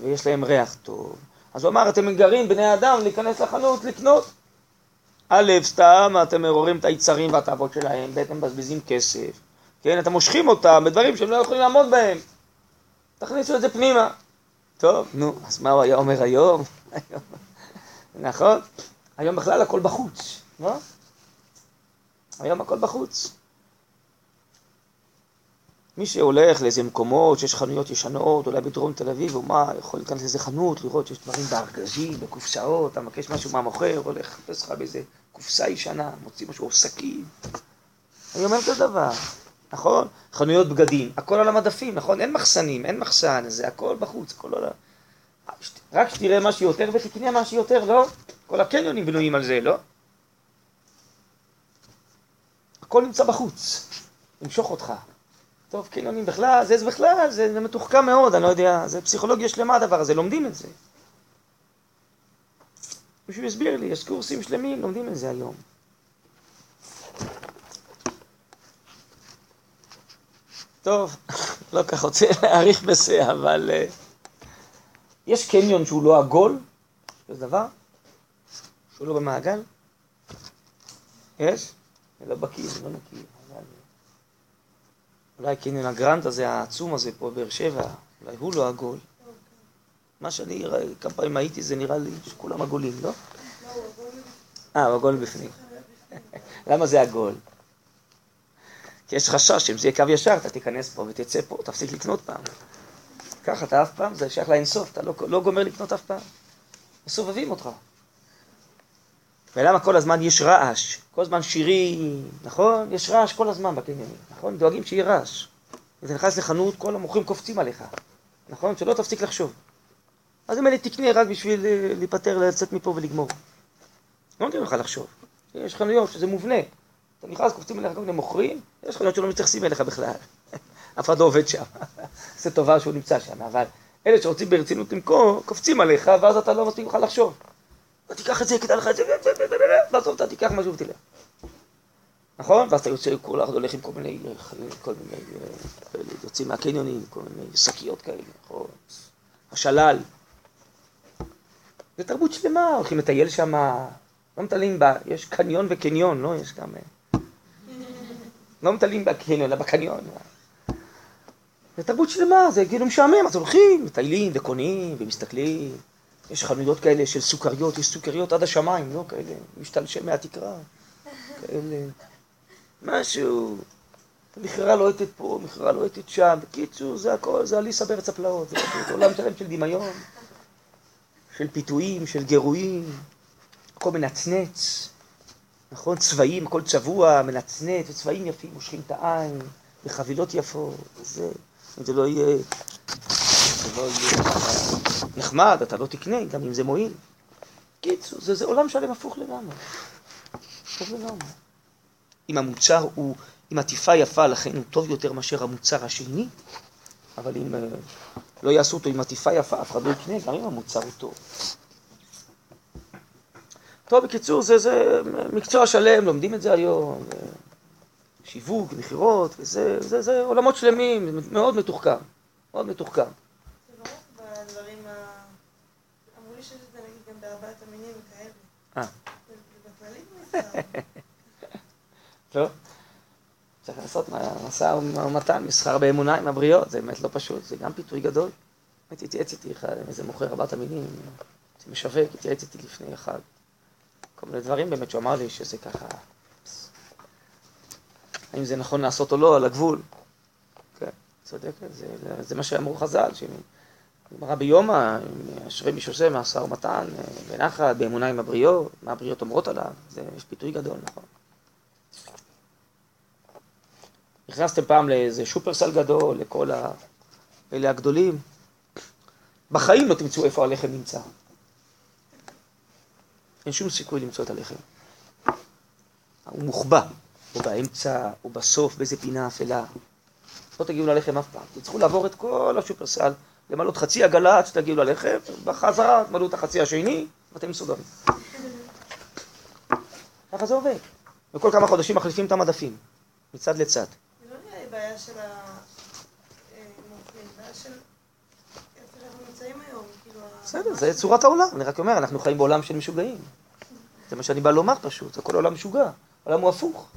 ויש להם ריח טוב. אז הוא אמר, אתם גרים, בני אדם, להיכנס לחנות, לקנות. א', סתם אתם מעוררים את היצרים והתאוות שלהם, ב', אתם מבזבזים כסף, כן, אתם מושכים אותם בדברים שהם לא יכולים לעמוד בהם. תכניסו את זה פנימה. טוב, נו, אז מה הוא היה אומר היום? (laughs) נכון? היום בכלל הכל בחוץ, לא? היום הכל בחוץ. מי שהולך לאיזה מקומות שיש חנויות ישנות, אולי בדרום תל אביב, או מה, יכול להיכנס לאיזה חנות, לראות שיש דברים בארגזים, בקופסאות, אתה מבקש משהו מהמוכר, הולך לחפש לך באיזה קופסה ישנה, מוציא משהו, או שקית. אני אומר את הדבר, נכון? חנויות בגדים, הכל על המדפים, נכון? אין מחסנים, אין מחסן, זה הכל בחוץ, הכל על ה... רק שתראה מה שיותר ותקנה מה שיותר, לא? כל הקניונים בנויים על זה, לא? הכל נמצא בחוץ, למשוך אותך. טוב, קניונים בכלל, זה בכלל, זה, זה מתוחכם מאוד, אני לא יודע, זה פסיכולוגיה שלמה הדבר הזה, לומדים את זה. מישהו הסביר לי, יש קורסים שלמים, לומדים את זה היום. טוב, (laughs) לא כך רוצה להאריך בזה, אבל uh, יש קניון שהוא לא עגול, זה דבר, שהוא לא במעגל? יש? אני לא בקיא, אני לא מכיר. אולי קניון הגרנד הזה, העצום הזה פה בבאר שבע, אולי הוא לא עגול. מה שאני, כמה פעמים הייתי, זה נראה לי שכולם עגולים, לא? אה, הוא עגול בפנים. (laughs) למה זה עגול? כי יש חשש שאם זה יהיה קו ישר, אתה תיכנס פה ותצא פה, תפסיק לקנות פעם. ככה אתה אף פעם, זה שייך לאינסוף, אתה לא, לא גומר לקנות אף פעם. מסובבים אותך. ולמה כל הזמן יש רעש? כל הזמן שירים, נכון? יש רעש כל הזמן בקניונים, נכון? דואגים שיהיה רעש. אתה נכנס לחנות, כל המוכרים קופצים עליך, נכון? שלא תפסיק לחשוב. אז אם אני תקנה רק בשביל אה, להיפטר, לצאת מפה ולגמור. לא נותנים לך לחשוב. יש חנויות שזה מובנה. אתה נכנס, קופצים אליך כל מיני מוכרים, יש חנויות שלא מתייחסים אליך בכלל. (laughs) אף אחד לא עובד שם. (laughs) זה טובה שהוא נמצא שם, אבל אלה שרוצים ברצינות למכור, קופצים עליך, ואז אתה לא מספיק לך לחשוב. תיקח את זה, כדאי לך את זה, ועזוב אותה, תיקח משהו ותלך. נכון? ואז אתה יוצא, כל אחד הולך עם כל מיני, כל מיני, אה, יוצאים מהקניונים, כל מיני שקיות כאלה, נכון? השלל. זה תרבות שלמה, הולכים לטייל שם, לא מטיילים בה, יש קניון וקניון, לא? יש גם... אה, לא מטיילים בקניון, אלא בקניון. זה תרבות שלמה, זה כאילו משעמם, אז הולכים, מטיילים וקונים ומסתכלים. יש חנויות כאלה של סוכריות, יש סוכריות עד השמיים, לא כאלה, משתלשל מהתקרה. כאלה. משהו, מכירה לוהטת פה, מכירה לוהטת שם, בקיצור, זה הכל, זה אליסה בארץ הפלאות, זה עולם שלם של דמיון, של פיתויים, של גירויים, הכל מנצנץ, נכון? צבעים, הכל צבוע, מנצנץ, וצבעים יפים, מושכים את העין, וחבילות יפות, אם זה לא יהיה, זה לא יהיה נחמד, אתה לא תקנה, גם אם זה מועיל. קיצור, זה, זה עולם שלם הפוך לגמרי. הפוך לגמרי. אם המוצר הוא עם עטיפה יפה, לכן הוא טוב יותר מאשר המוצר השני, אבל אם אה, לא יעשו אותו עם עטיפה יפה, אף אחד לא יקנה, גם אם המוצר הוא טוב. טוב, בקיצור, זה, זה מקצוע שלם, לומדים את זה היום, שיווק, מכירות, וזה זה, זה עולמות שלמים, מאוד מתוחכם, מאוד מתוחכם. (laughs) לא? צריך לעשות משא ומתן, מסחר באמונה עם הבריות, זה באמת לא פשוט, זה גם פיתוי גדול. הייתי התייעץ איתי איזה מוכר ארבעת המינים, משווק, התייעץ איתי לפני אחד. כל מיני דברים באמת שהוא אמר לי שזה ככה... האם זה נכון לעשות או לא, על הגבול. כן, צודק, זה, זה מה שאמרו חז"ל, גמרא ביומא, אשרי מי שעושה משא ומתן, בנחת, באמונה עם הבריות, מה הבריות אומרות עליו, זה, יש פיתוי גדול, נכון. נכנסתם פעם לאיזה שופרסל גדול, לכל ה... אלה הגדולים, בחיים לא תמצאו איפה הלחם נמצא. אין שום סיכוי למצוא את הלחם. הוא מוחבא, הוא באמצע, הוא בסוף, באיזה פינה אפלה. לא תגיעו ללחם אף פעם. תצטרכו לעבור את כל השופרסל, למלות חצי עגלה עד שתגיעו ללחם, בחזרה תמלאו את החצי השני, ואתם מסודרים. ככה זה עובד. וכל כמה חודשים מחליפים את המדפים, מצד לצד. זה לא נראה לי בעיה של ה... אה, בעיה של כאילו... בסדר, זה צורת העולם. אני רק אומר, אנחנו חיים בעולם של משוגעים. זה מה שאני בא לומר פשוט, זה כל עולם משוגע. העולם הוא הפוך.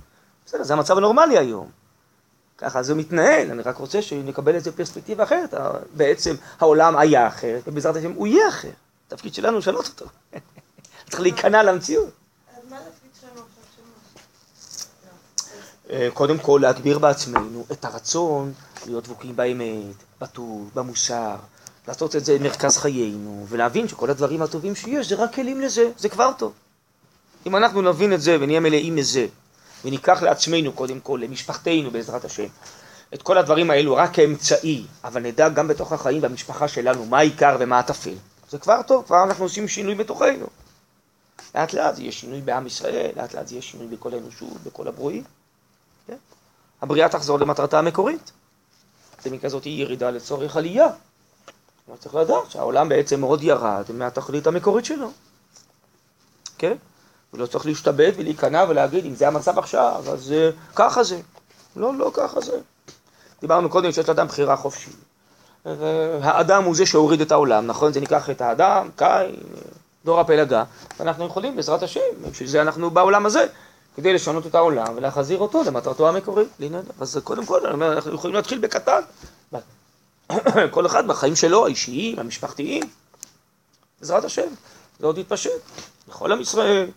בסדר, זה המצב הנורמלי היום. ככה זה מתנהל, אני רק רוצה שנקבל איזה פרספקטיבה אחרת. בעצם העולם היה אחרת, ובעזרת השם הוא יהיה אחר. התפקיד שלנו לשנות אותו. (laughs) צריך להיכנע למציאות. אה, קודם כל להגביר בעצמנו את הרצון להיות דבוקים באמת, בטוב, במוסר, לעשות את זה מרכז חיינו, ולהבין שכל הדברים הטובים שיש זה רק כלים לזה, זה כבר טוב. אם אנחנו נבין את זה ונהיה מלאים מזה, וניקח לעצמנו קודם כל, למשפחתנו בעזרת השם, את כל הדברים האלו רק כאמצעי, אבל נדע גם בתוך החיים והמשפחה שלנו מה העיקר ומה הטפל. זה כבר טוב, כבר אנחנו עושים שינוי בתוכנו. לאט לאט יהיה שינוי בעם ישראל, לאט לאט יהיה שינוי בכל האנושות, בכל הברואים. כן? הבריאה תחזור למטרתה המקורית. זה מכזאת ירידה לצורך עלייה. אבל צריך לדעת שהעולם בעצם מאוד ירד מהתכלית המקורית שלו. כן? הוא לא צריך להשתבט ולהיכנע ולהגיד, אם זה המצב עכשיו, אז uh, ככה זה. לא, לא ככה זה. דיברנו קודם שיש לאדם בחירה חופשית. האדם הוא זה שהוריד את העולם, נכון? זה ניקח את האדם, קין, דור הפלגה, ואנחנו יכולים, בעזרת השם, בשביל זה אנחנו בעולם הזה, כדי לשנות את העולם ולהחזיר אותו למטרתו המקורית. אז קודם כל, אני אומר, אנחנו יכולים להתחיל בקטן. (coughs) כל אחד בחיים שלו, האישיים, המשפחתיים, בעזרת השם, זה עוד יתפשט. בכל עם ישראל,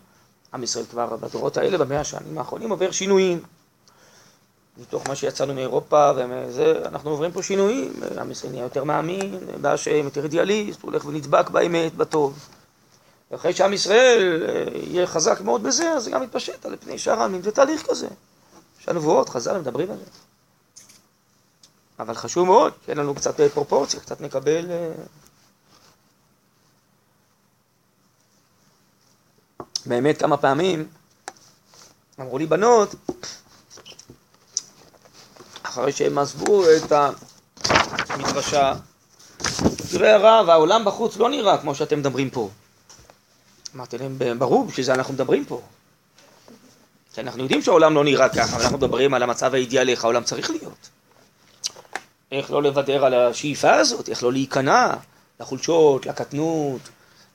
עם ישראל כבר בדורות האלה, במאה השנים האחרונים, עובר שינויים. מתוך מה שיצאנו מאירופה, וזה, אנחנו עוברים פה שינויים. עם ישראל נהיה יותר מאמין, בהשם, יותר אידיאליסט, הולך ונדבק באמת, בטוב. ואחרי שעם ישראל אה, יהיה חזק מאוד בזה, אז זה גם יתפשט על פני שאר העמים. זה תהליך כזה. יש הנבואות, חז"ל מדברים על זה. אבל חשוב מאוד, שיהיה לנו קצת פרופורציה, קצת נקבל... באמת כמה פעמים אמרו לי בנות, אחרי שהם עזבו את המדרשה, תראה הרב, העולם בחוץ לא נראה כמו שאתם מדברים פה. אמרתי להם, ברור, בשביל זה אנחנו מדברים פה. כי אנחנו יודעים שהעולם לא נראה ככה, אבל אנחנו מדברים על המצב האידיאלי, איך העולם צריך להיות. איך לא לוותר על השאיפה הזאת, איך לא להיכנע לחולשות, לקטנות,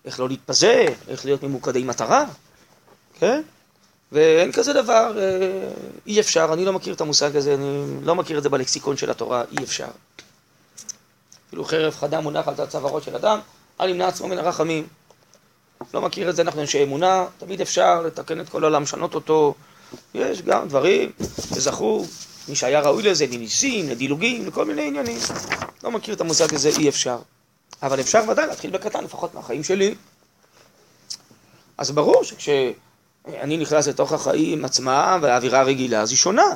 איך לא להתפזר, איך להיות ממוקדי מטרה, כן? ואין כזה דבר, אה, אי אפשר, אני לא מכיר את המושג הזה, אני לא מכיר את זה בלקסיקון של התורה, אי אפשר. אפילו חרב חדה מונחת על צווארו של אדם, אל ימנע עצמו מן הרחמים. לא מכיר את זה, אנחנו אנשי אמונה, תמיד אפשר לתקן את כל העולם, לשנות אותו. יש גם דברים שזכו, מי שהיה ראוי לזה, לניסים, לדילוגים, לכל מיני עניינים. לא מכיר את המושג הזה, אי אפשר. אבל אפשר ודאי להתחיל בקטן, לפחות מהחיים שלי. אז ברור שכשאני נכנס לתוך החיים עצמם והאווירה הרגילה, אז היא שונה.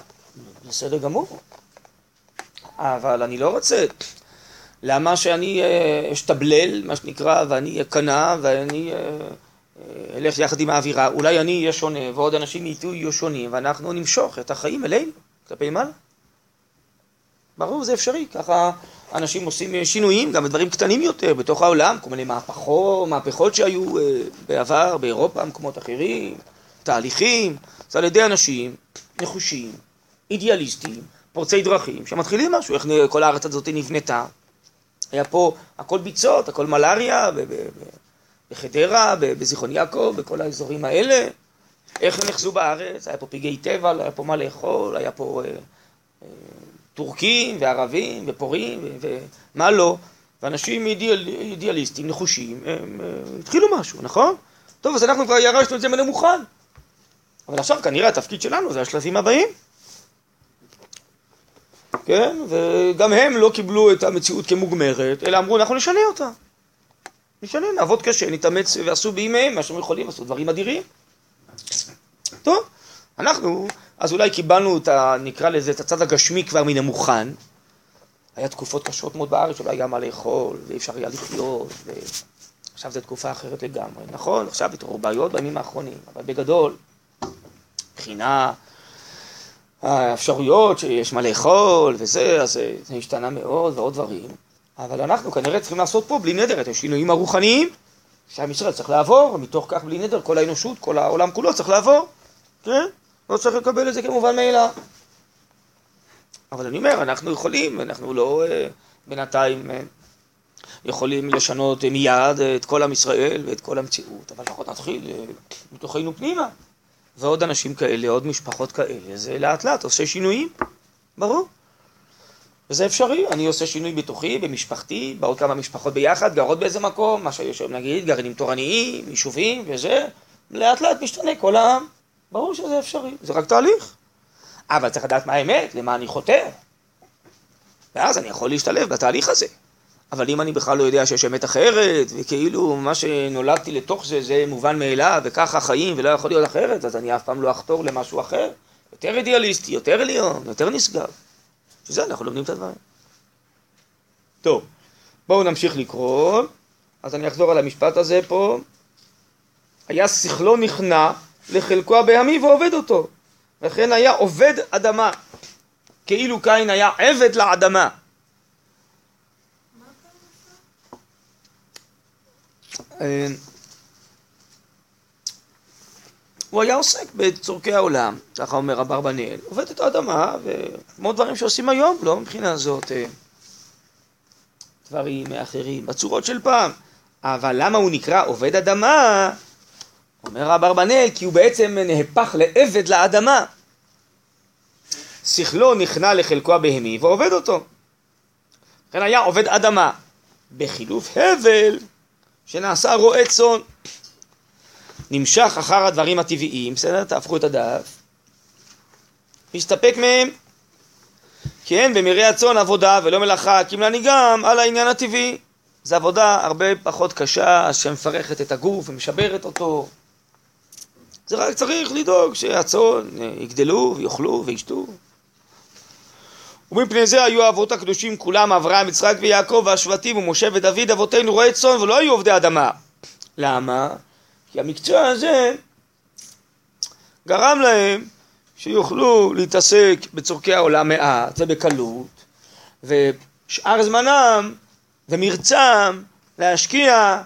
בסדר גמור. אבל אני לא רוצה למה שאני אה, אשתבלל, מה שנקרא, ואני אכנע, ואני אה, אה, אלך יחד עם האווירה. אולי אני אהיה שונה, ועוד אנשים איתו יהיו שונים, ואנחנו נמשוך את החיים אלינו, כלפי מעלה. ברור, זה אפשרי, ככה אנשים עושים שינויים, גם בדברים קטנים יותר, בתוך העולם, כל מיני מהפכות, מהפכות שהיו בעבר, באירופה, במקומות אחרים, תהליכים, זה על ידי אנשים נחושים, אידיאליסטים, פורצי דרכים, שמתחילים משהו, איך כל הארץ הזאת נבנתה. היה פה הכל ביצות, הכל מלאריה, בחדרה, בזיכרון יעקב, בכל האזורים האלה. איך הם נחזו בארץ? היה פה פגעי טבע, לא היה פה מה לאכול, היה פה אה, אה, טורקים וערבים ופורעים ומה לא. ואנשים אידיאל, אידיאליסטים, נחושים, הם אה, התחילו משהו, נכון? טוב, אז אנחנו כבר ירשנו את זה מוכן. אבל עכשיו כנראה התפקיד שלנו זה השלבים הבאים. כן? וגם הם לא קיבלו את המציאות כמוגמרת, אלא אמרו, אנחנו נשנה אותה. נשנה, נעבוד קשה, נתאמץ, ועשו בימיהם מה שהם יכולים, עשו דברים אדירים. טוב, אנחנו, אז אולי קיבלנו את ה... נקרא לזה, את הצד הגשמי כבר מן המוכן. היה תקופות קשות מאוד בארץ, שלא היה מה לאכול, ואי אפשר היה לחיות, ועכשיו זו תקופה אחרת לגמרי. נכון, עכשיו התעוררו בעיות בימים האחרונים, אבל בגדול, מבחינה האפשרויות שיש מה לאכול וזה, אז זה השתנה מאוד ועוד דברים. אבל אנחנו כנראה צריכים לעשות פה בלי נדר את השינויים הרוחניים שעם ישראל צריך לעבור, ומתוך כך בלי נדר כל האנושות, כל העולם כולו צריך לעבור, כן? לא צריך לקבל את זה כמובן מאליו. אבל אני אומר, אנחנו יכולים, אנחנו לא אה, בינתיים אה, יכולים לשנות מיד את כל עם ישראל ואת כל המציאות, אבל לפחות נתחיל אה, מתוכנו פנימה. ועוד אנשים כאלה, עוד משפחות כאלה, זה לאט לאט עושה שינויים, ברור. וזה אפשרי, אני עושה שינוי בתוכי, במשפחתי, בעוד כמה משפחות ביחד, גרות באיזה מקום, מה שיש היום נגיד, גרעינים תורניים, יישובים וזה, לאט לאט משתנה כל העם, ברור שזה אפשרי, זה רק תהליך. אבל צריך לדעת מה האמת, למה אני חותר. ואז אני יכול להשתלב בתהליך הזה. אבל אם אני בכלל לא יודע שיש אמת אחרת, וכאילו מה שנולדתי לתוך זה, זה מובן מאליו, וככה חיים ולא יכול להיות אחרת, אז אני אף פעם לא אחתור למשהו אחר. יותר אידיאליסטי, יותר עליון, יותר נשגב. שזה אנחנו לומדים את הדברים. טוב, בואו נמשיך לקרוא. אז אני אחזור על המשפט הזה פה. היה שכלו נכנע לחלקו הבהמי ועובד אותו. וכן היה עובד אדמה. כאילו קין היה עבד לאדמה. הוא היה עוסק בצורכי העולם, ככה אומר אברבנאל, עובד את האדמה, וכמו דברים שעושים היום, לא מבחינה זאת אה, דברים אחרים, בצורות של פעם. אבל למה הוא נקרא עובד אדמה? אומר אברבנאל, כי הוא בעצם נהפך לעבד לאדמה. שכלו נכנע לחלקו הבהמי ועובד אותו. לכן היה עובד אדמה. בחילוף הבל שנעשה רועה צאן. נמשך אחר הדברים הטבעיים, בסדר? תהפכו את הדף. מסתפק מהם. כי אין במרעי הצאן עבודה ולא מלאכה, כי מלאני גם על העניין הטבעי. זו עבודה הרבה פחות קשה, שמפרכת את הגוף ומשברת אותו. זה רק צריך לדאוג שהצאן יגדלו ויאכלו וישתו. ומפני זה היו האבות הקדושים כולם, אברהם, יצחק ויעקב והשבטים ומשה ודוד אבותינו רועי צאן ולא היו עובדי אדמה. למה? כי המקצוע הזה גרם להם שיוכלו להתעסק בצורכי העולם מעט ובקלות, ושאר זמנם ומרצם להשקיע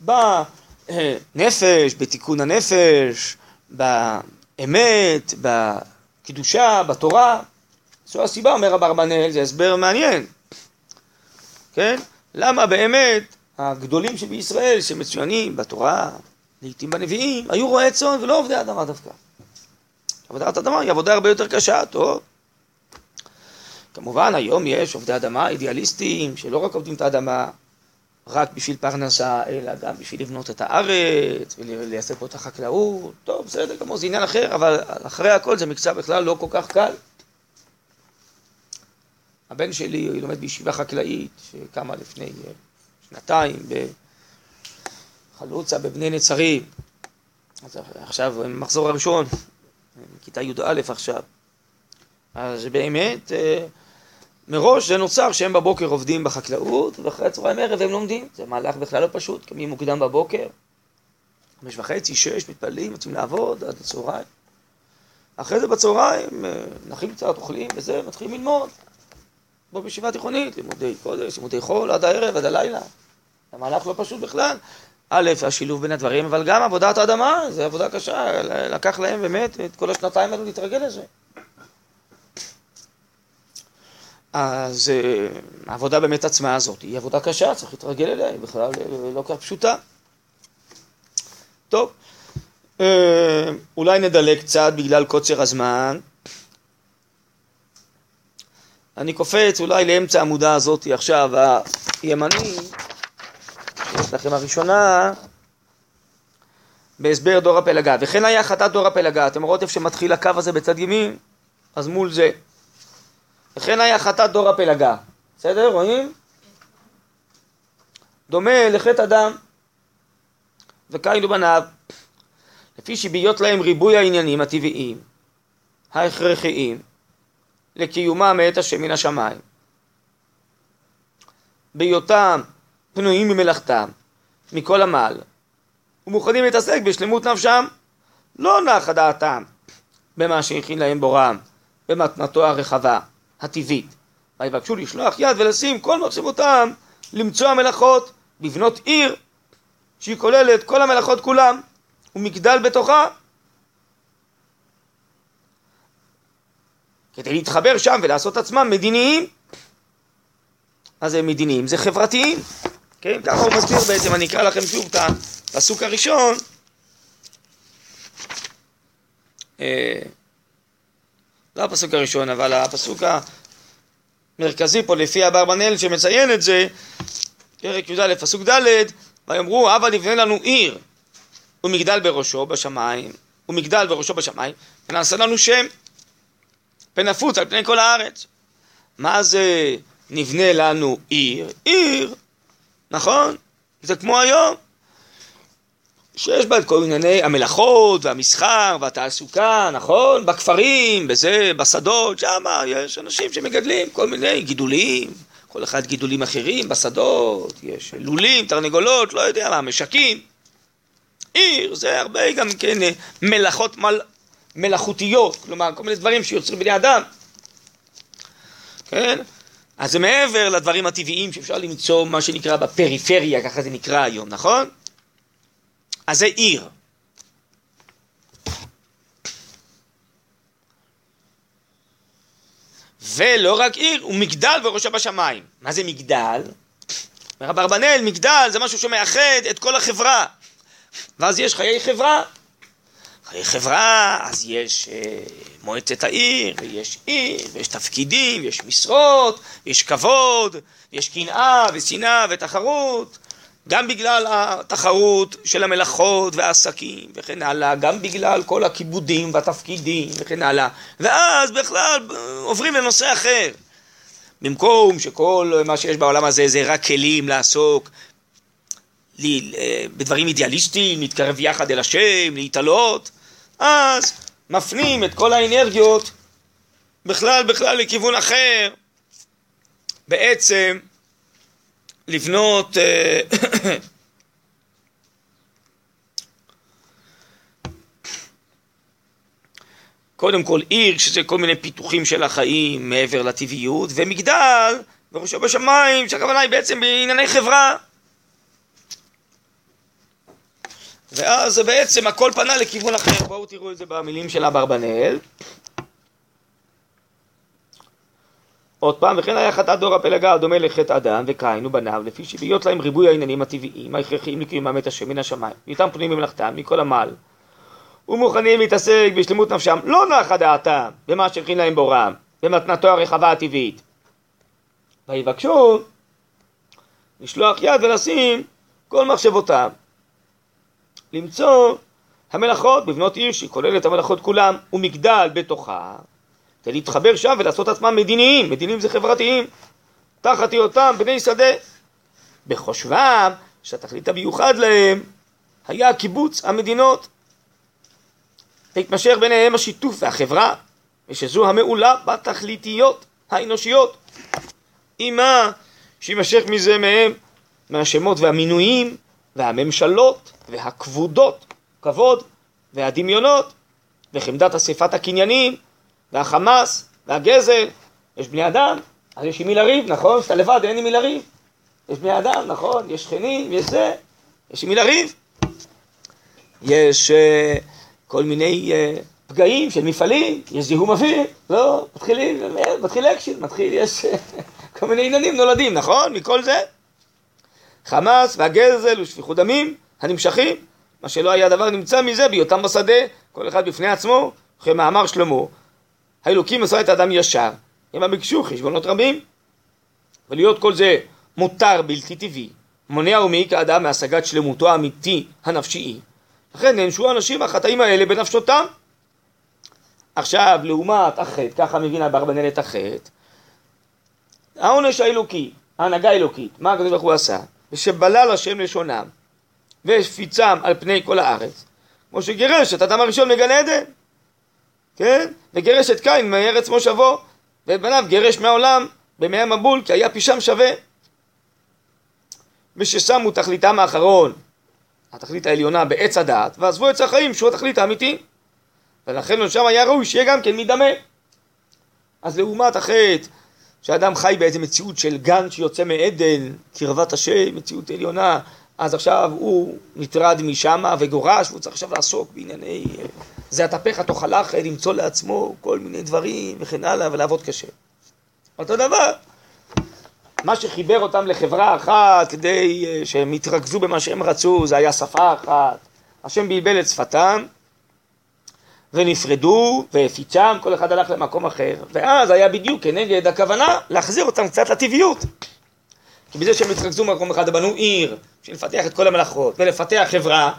בנפש, בתיקון הנפש, באמת, בקדושה, בתורה. זו הסיבה, אומר אברבנאל, זה הסבר מעניין. כן? למה באמת הגדולים שבישראל, שמצוינים בתורה, לעיתים בנביאים, היו רועי צאן ולא עובדי אדמה דווקא. עבודת אדמה היא עבודה הרבה יותר קשה, טוב. כמובן, היום יש עובדי אדמה אידיאליסטים, שלא רק עובדים את האדמה רק בשביל פרנסה, אלא גם בשביל לבנות את הארץ ולייסד פה את החקלאות. טוב, בסדר גמור, זה עניין אחר, אבל אחרי הכל זה מקצוע בכלל לא כל כך קל. הבן שלי, לומד בישיבה חקלאית, שקמה לפני אה, שנתיים בחלוצה, בבני נצרים. אז עכשיו, מחזור הראשון, כיתה י"א עכשיו. אז באמת, אה, מראש זה נוצר שהם בבוקר עובדים בחקלאות, ואחרי הצהריים ערב הם לומדים. זה מהלך בכלל לא פשוט, קמים מוקדם בבוקר, חמש וחצי, שש, מתפללים, יוצאים לעבוד עד הצהריים. אחרי זה בצהריים אה, נחים קצת, אוכלים, וזה, מתחילים ללמוד. כמו בישיבה תיכונית, לימודי קודש, לימודי חול, עד הערב, עד הלילה. זה מהלך לא פשוט בכלל. א', השילוב בין הדברים, אבל גם עבודת האדמה, זו עבודה קשה, לקח להם באמת את כל השנתיים האלו להתרגל לזה. אז אה, העבודה באמת עצמה הזאת היא עבודה קשה, צריך להתרגל אליה, היא בכלל אה, לא כך פשוטה. טוב, אה, אולי נדלג קצת בגלל קוצר הזמן. אני קופץ אולי לאמצע העמודה הזאת עכשיו, הימני, שיש לכם הראשונה, בהסבר דור הפלגה. וכן היה חטאת דור הפלגה, אתם רואות איפה שמתחיל הקו הזה בצד ימין? אז מול זה. וכן היה חטאת דור הפלגה. בסדר? רואים? דומה לחטא אדם וקין ובניו, לפי שבהיות להם ריבוי העניינים הטבעיים, ההכרחיים, לקיומם מאת השם מן השמיים. בהיותם פנויים ממלאכתם, מכל עמל, ומוכנים להתעסק בשלמות נפשם, לא נחה דעתם במה שהכין להם בורם, במתנתו הרחבה, הטבעית. ויבקשו לשלוח יד ולשים כל מחשבותם למצוא המלאכות, לבנות עיר שהיא כוללת כל המלאכות כולם, ומגדל בתוכה כדי להתחבר שם ולעשות עצמם מדיניים. מה זה מדיניים? זה חברתיים. כן, ככה הוא מסביר בעצם, אני אקרא לכם שוב את הפסוק הראשון. אה, לא הפסוק הראשון, אבל הפסוק המרכזי פה לפי אברבנאל שמציין את זה, פרק י"א, פסוק ד', ויאמרו, הבה נבנה לנו עיר, ומגדל בראשו בשמיים, ומגדל בראשו בשמיים, ונעשה לנו שם. ונפוץ על פני כל הארץ. מה זה נבנה לנו עיר? עיר, נכון? זה כמו היום, שיש בה את כל ענייני המלאכות והמסחר והתעסוקה, נכון? בכפרים, בזה, בשדות, שם יש אנשים שמגדלים כל מיני גידולים, כל אחד גידולים אחרים בשדות, יש לולים, תרנגולות, לא יודע מה, משקים. עיר זה הרבה גם כן מלאכות מל... מלאכותיות, כלומר כל מיני דברים שיוצרים בני אדם, כן? אז זה מעבר לדברים הטבעיים שאפשר למצוא מה שנקרא בפריפריה, ככה זה נקרא היום, נכון? אז זה עיר. ולא רק עיר, הוא מגדל וראשה בשמיים. מה זה מגדל? אומר אברבנאל, מגדל זה משהו שמאחד את כל החברה. ואז יש חיי חברה. חברה, אז יש אה, מועצת העיר, ויש עיר, ויש תפקידים, יש משרות, יש כבוד, יש קנאה ושנאה ותחרות, גם בגלל התחרות של המלאכות והעסקים וכן הלאה, גם בגלל כל הכיבודים והתפקידים וכן הלאה, ואז בכלל עוברים לנושא אחר. במקום שכל מה שיש בעולם הזה זה רק כלים לעסוק בדברים אידיאליסטיים, להתקרב יחד אל השם, להתעלות, אז מפנים את כל האנרגיות בכלל בכלל לכיוון אחר, בעצם לבנות אה, (coughs) קודם כל עיר, שזה כל מיני פיתוחים של החיים מעבר לטבעיות, ומגדל, בראשו בשמיים, שהכוונה היא בעצם בענייני חברה. ואז בעצם הכל פנה לכיוון אחר. בואו תראו את זה במילים של אברבנאל. עוד פעם, וכן היה חטאת דור הפלגה הדומה לחטא אדם וקין ובניו, לפי שבהיות להם ריבוי העניינים הטבעיים ההכרחיים לקיומם את השם מן השמיים, ואיתם פנויים במלאכתם מכל המעל, ומוכנים להתעסק בשלמות נפשם, לא נחה דעתם במה שהכין להם בורם, במתנתו הרחבה הטבעית. ויבקשו לשלוח יד ולשים כל מחשבותם, למצוא המלאכות בבנות עיר שהיא כוללת את המלאכות כולם, ומגדל בתוכה, כדי להתחבר שם ולעשות עצמם מדיניים, מדיניים זה חברתיים, תחת היותם בני שדה. בחושבם שהתכלית המיוחד להם היה קיבוץ המדינות. והתמשך ביניהם השיתוף והחברה, ושזו המעולה בתכליתיות האנושיות. עם מה שימשך מזה מהם, מהשמות והמינויים, והממשלות, והכבודות, כבוד, והדמיונות, וחמדת אספת הקניינים, והחמס, והגזל. יש בני אדם, אז יש עם מי לריב, נכון? כשאתה לבד אין עם מי לריב. יש בני אדם, נכון? יש שכנים, יש זה, יש עם מי לריב. יש אה, כל מיני אה, פגעים של מפעלים, יש זיהום אוויר, לא, מתחילים, מתחיל אקשן, מתחיל, יש (laughs) כל מיני עניינים נולדים, נכון? מכל זה. חמאס והגזל ושפיכות דמים הנמשכים, מה שלא היה דבר נמצא מזה בהיותם בשדה, כל אחד בפני עצמו, אחרי מאמר שלמה, האלוקים עשה את האדם ישר, הם ביקשו חשבונות רבים, ולהיות כל זה מותר בלתי טבעי, מונע ומעיק האדם מהשגת שלמותו האמיתי הנפשי. לכן נענשו האנשים החטאים האלה בנפשותם. עכשיו, לעומת החטא, ככה מבין אברבנאל את החטא, העונש האלוקי, ההנהגה האלוקית, מה הקדוש ברוך הוא עשה? ושבלל השם לשונם והשפיצם על פני כל הארץ, כמו שגירש את האדם הראשון מגן עדן, כן? וגירש את קין מארץ מושבו, ואת בניו גירש מהעולם במי המבול, כי היה פישם שווה. וששמו תכליתם האחרון, התכלית העליונה בעץ הדעת, ועזבו עץ החיים שהוא התכלית האמיתי. ולכן שם היה ראוי שיהיה גם כן מדמה. אז לעומת החטא שאדם חי באיזה מציאות של גן שיוצא מעדן, קרבת השם, מציאות עליונה, אז עכשיו הוא נטרד משם וגורש, והוא צריך עכשיו לעסוק בענייני זה הטפך תאכלך, למצוא לעצמו כל מיני דברים וכן הלאה, ולעבוד קשה. אותו דבר, מה שחיבר אותם לחברה אחת כדי אה, שהם יתרכזו במה שהם רצו, זה היה שפה אחת. השם בלבל את שפתם, ונפרדו, והפיצם, כל אחד הלך למקום אחר. ואז היה בדיוק כנגד הכוונה להחזיר אותם קצת לטבעיות. כי בזה שהם התרכזו במקום אחד, בנו עיר, בשביל לפתח את כל המלאכות ולפתח חברה,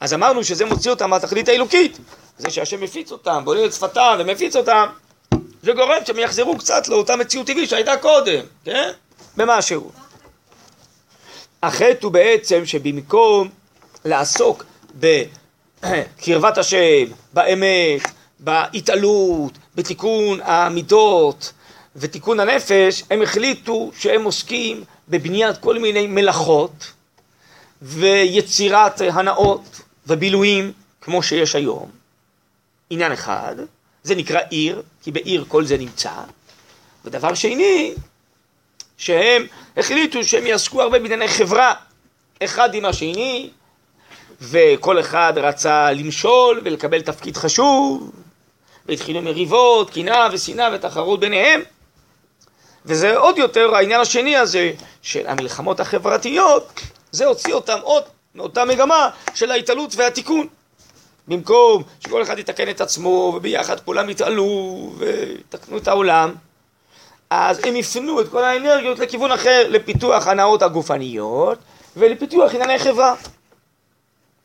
אז אמרנו שזה מוציא אותם מהתכלית האלוקית. זה שהשם מפיץ אותם, בונה את שפתם ומפיץ אותם, זה גורם שהם יחזרו קצת לאותה מציאות טבעית שהייתה קודם, כן? במשהו. החטא הוא בעצם שבמקום לעסוק (clears throat) בקרבת השם, באמת, בהתעלות, בתיקון המידות ותיקון הנפש, הם החליטו שהם עוסקים בבניית כל מיני מלאכות ויצירת הנאות ובילויים כמו שיש היום. עניין אחד, זה נקרא עיר, כי בעיר כל זה נמצא. ודבר שני, שהם החליטו שהם יעסקו הרבה בענייני חברה, אחד עם השני, וכל אחד רצה למשול ולקבל תפקיד חשוב, והתחילו מריבות, קנאה ושנאה ותחרות ביניהם. וזה עוד יותר העניין השני הזה של המלחמות החברתיות, זה הוציא אותם עוד מאותה מגמה של ההתעלות והתיקון. במקום שכל אחד יתקן את עצמו וביחד כולם יתעלו ויתקנו את העולם, אז הם יפנו את כל האנרגיות לכיוון אחר, לפיתוח הנאות הגופניות ולפיתוח ענייני חברה.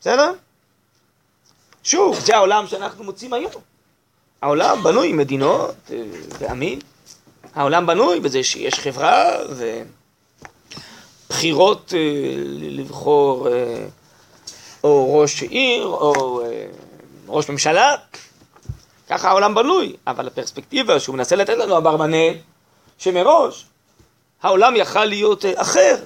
בסדר? שוב, זה העולם שאנחנו מוצאים היום. העולם בנוי מדינות אה, ועמים. העולם בנוי בזה שיש חברה ובחירות אה, לבחור אה, או ראש עיר, או ראש ממשלה, ככה העולם בנוי, אבל הפרספקטיבה שהוא מנסה לתת לנו אברבנאל, שמראש העולם יכל להיות אחר,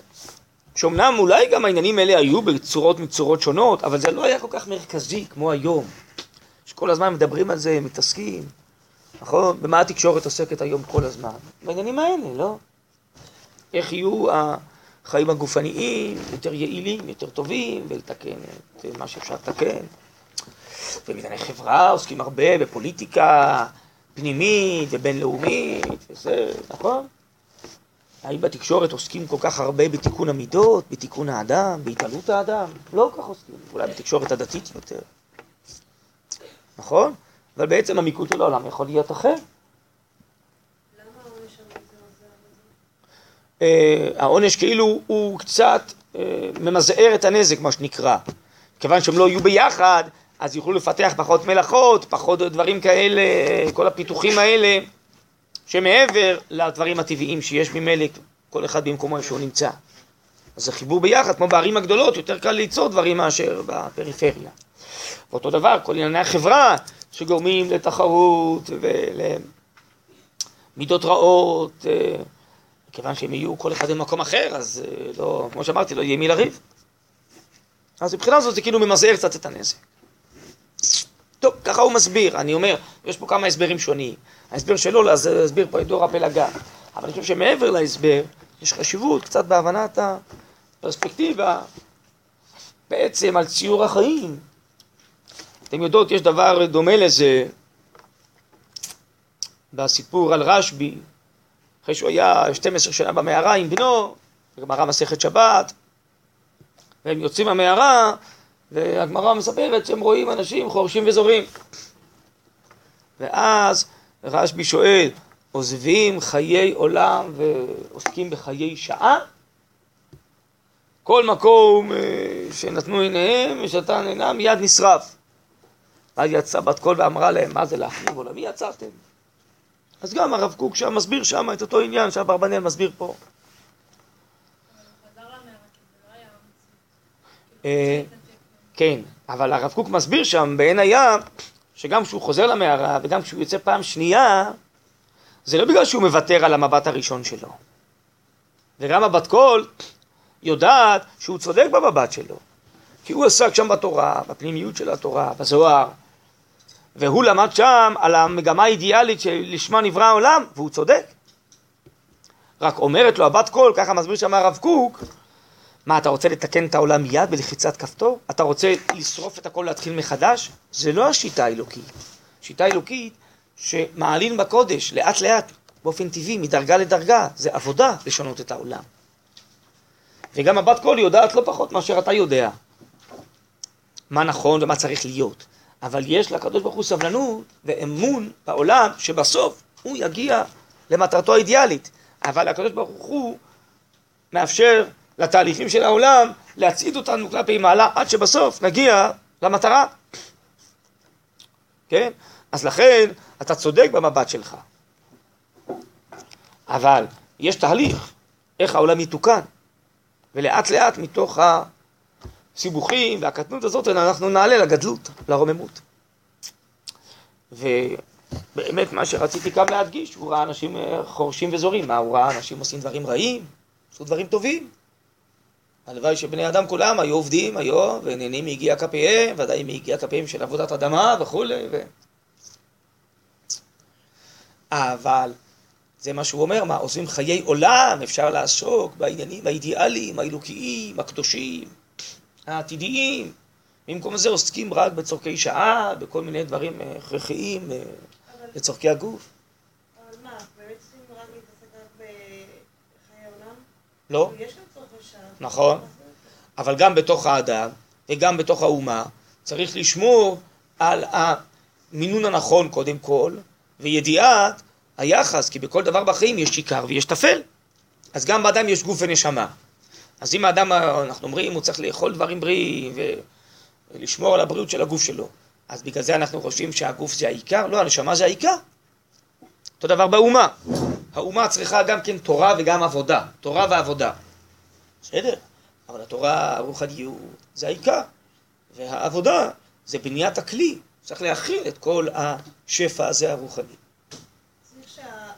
שאומנם אולי גם העניינים האלה היו בצורות מצורות שונות, אבל זה לא היה כל כך מרכזי כמו היום, שכל הזמן מדברים על זה, מתעסקים, נכון? במה התקשורת עוסקת היום כל הזמן? בעניינים האלה, לא? איך יהיו החיים הגופניים יותר יעילים, יותר טובים, ולתקן את מה שאפשר לתקן. ובענייני חברה עוסקים הרבה בפוליטיקה פנימית ובינלאומית, וזה, נכון? האם בתקשורת עוסקים כל כך הרבה בתיקון המידות, בתיקון האדם, בהתעלות האדם? לא כל כך עוסקים, אולי בתקשורת הדתית יותר. נכון? אבל בעצם המיקוד של העולם יכול להיות אחר. אה, העונש כאילו הוא קצת אה, ממזער את הנזק, מה שנקרא. כיוון שהם לא יהיו ביחד, אז יוכלו לפתח פחות מלאכות, פחות דברים כאלה, כל הפיתוחים האלה, שמעבר לדברים הטבעיים שיש ממילא, כל אחד במקומו שהוא נמצא. אז החיבור ביחד, כמו בערים הגדולות, יותר קל ליצור דברים מאשר בפריפריה. ואותו דבר, כל ענייני החברה שגורמים לתחרות ולמידות רעות, אה, כיוון שהם יהיו כל אחד במקום אחר, אז אה, לא, כמו שאמרתי, לא יהיה מי לריב. אז מבחינה זאת זה כאילו ממזער קצת את הנזק. טוב, ככה הוא מסביר, אני אומר, יש פה כמה הסברים שונים. ההסבר שלו להסביר פה את דור הפלגה. אבל אני חושב שמעבר להסבר, יש חשיבות קצת בהבנת הפרספקטיבה בעצם על ציור החיים. אתם יודעות, יש דבר דומה לזה בסיפור על רשב"י, אחרי שהוא היה 12 שנה במערה עם בנו, בגמרא מסכת שבת, והם יוצאים מהמערה, והגמרא מספרת שהם רואים אנשים חורשים וזורים. ואז רשב"י שואל, עוזבים חיי עולם ועוסקים בחיי שעה? כל מקום אה, שנתנו עיניהם ושתן עינם מיד נשרף. ואז יצאה בת קול ואמרה להם, מה זה להחריב עולמי יצרתם? אז גם הרב קוק שם מסביר שם את אותו עניין שהברבנאל מסביר פה. אה, כן, אבל הרב קוק מסביר שם בעין הים, שגם כשהוא חוזר למערה וגם כשהוא יוצא פעם שנייה, זה לא בגלל שהוא מוותר על המבט הראשון שלו. וגם הבת קול יודעת שהוא צודק במבט שלו. כי הוא עסק שם בתורה, בפנימיות של התורה, בזוהר, והוא למד שם על המגמה האידיאלית שלשמה נברא העולם, והוא צודק. רק אומרת לו הבת קול, ככה מסביר שם הרב קוק, מה, אתה רוצה לתקן את העולם מיד בלחיצת כפתור? אתה רוצה לשרוף את הכל ולהתחיל מחדש? זה לא השיטה האלוקית. שיטה אלוקית שמעלין בקודש, לאט לאט, באופן טבעי, מדרגה לדרגה, זה עבודה לשנות את העולם. וגם הבת קול יודעת לא פחות מאשר אתה יודע. מה נכון ומה צריך להיות. אבל יש לקדוש ברוך הוא סבלנות ואמון בעולם שבסוף הוא יגיע למטרתו האידיאלית. אבל הקדוש ברוך הוא מאפשר לתהליכים של העולם להצעיד אותנו כלפי מעלה עד שבסוף נגיע למטרה. כן? אז לכן אתה צודק במבט שלך. אבל יש תהליך איך העולם יתוקן. ולאט לאט מתוך הסיבוכים והקטנות הזאת אנחנו נעלה לגדלות, לרוממות. ובאמת מה שרציתי גם להדגיש, הוא ראה אנשים חורשים וזורים. מה, הוא ראה אנשים עושים דברים רעים? עשו דברים טובים. הלוואי שבני אדם כולם היו עובדים היום ונהנים מיגיע כפיהם, ודאי מיגיע כפיהם של עבודת אדמה וכולי. ו... אבל זה מה שהוא אומר, מה, עושים חיי עולם, אפשר לעסוק בעניינים האידיאליים, האלוקיים, הקדושים, העתידיים. במקום זה עוסקים רק בצורכי שעה, בכל מיני דברים אה, הכרחיים אה, לצורכי הגוף. אבל מה, באמת צריכים רק להתעסק רק בחיי עולם? לא. יש צורכי שעה. נכון. אבל גם בתוך האדם וגם בתוך האומה צריך לשמור על המינון הנכון קודם כל, וידיעת היחס, כי בכל דבר בחיים יש עיקר ויש טפל. אז גם באדם יש גוף ונשמה. אז אם האדם, אנחנו אומרים, הוא צריך לאכול דברים בריאים ולשמור על הבריאות של הגוף שלו, אז בגלל זה אנחנו חושבים שהגוף זה העיקר? לא, הנשמה זה העיקר. אותו דבר באומה. האומה צריכה גם כן תורה וגם עבודה. תורה ועבודה. בסדר, אבל התורה, הרוחניות, זה העיקר. והעבודה זה בניית הכלי. צריך להכיל את כל השפע הזה הרוחני. אה,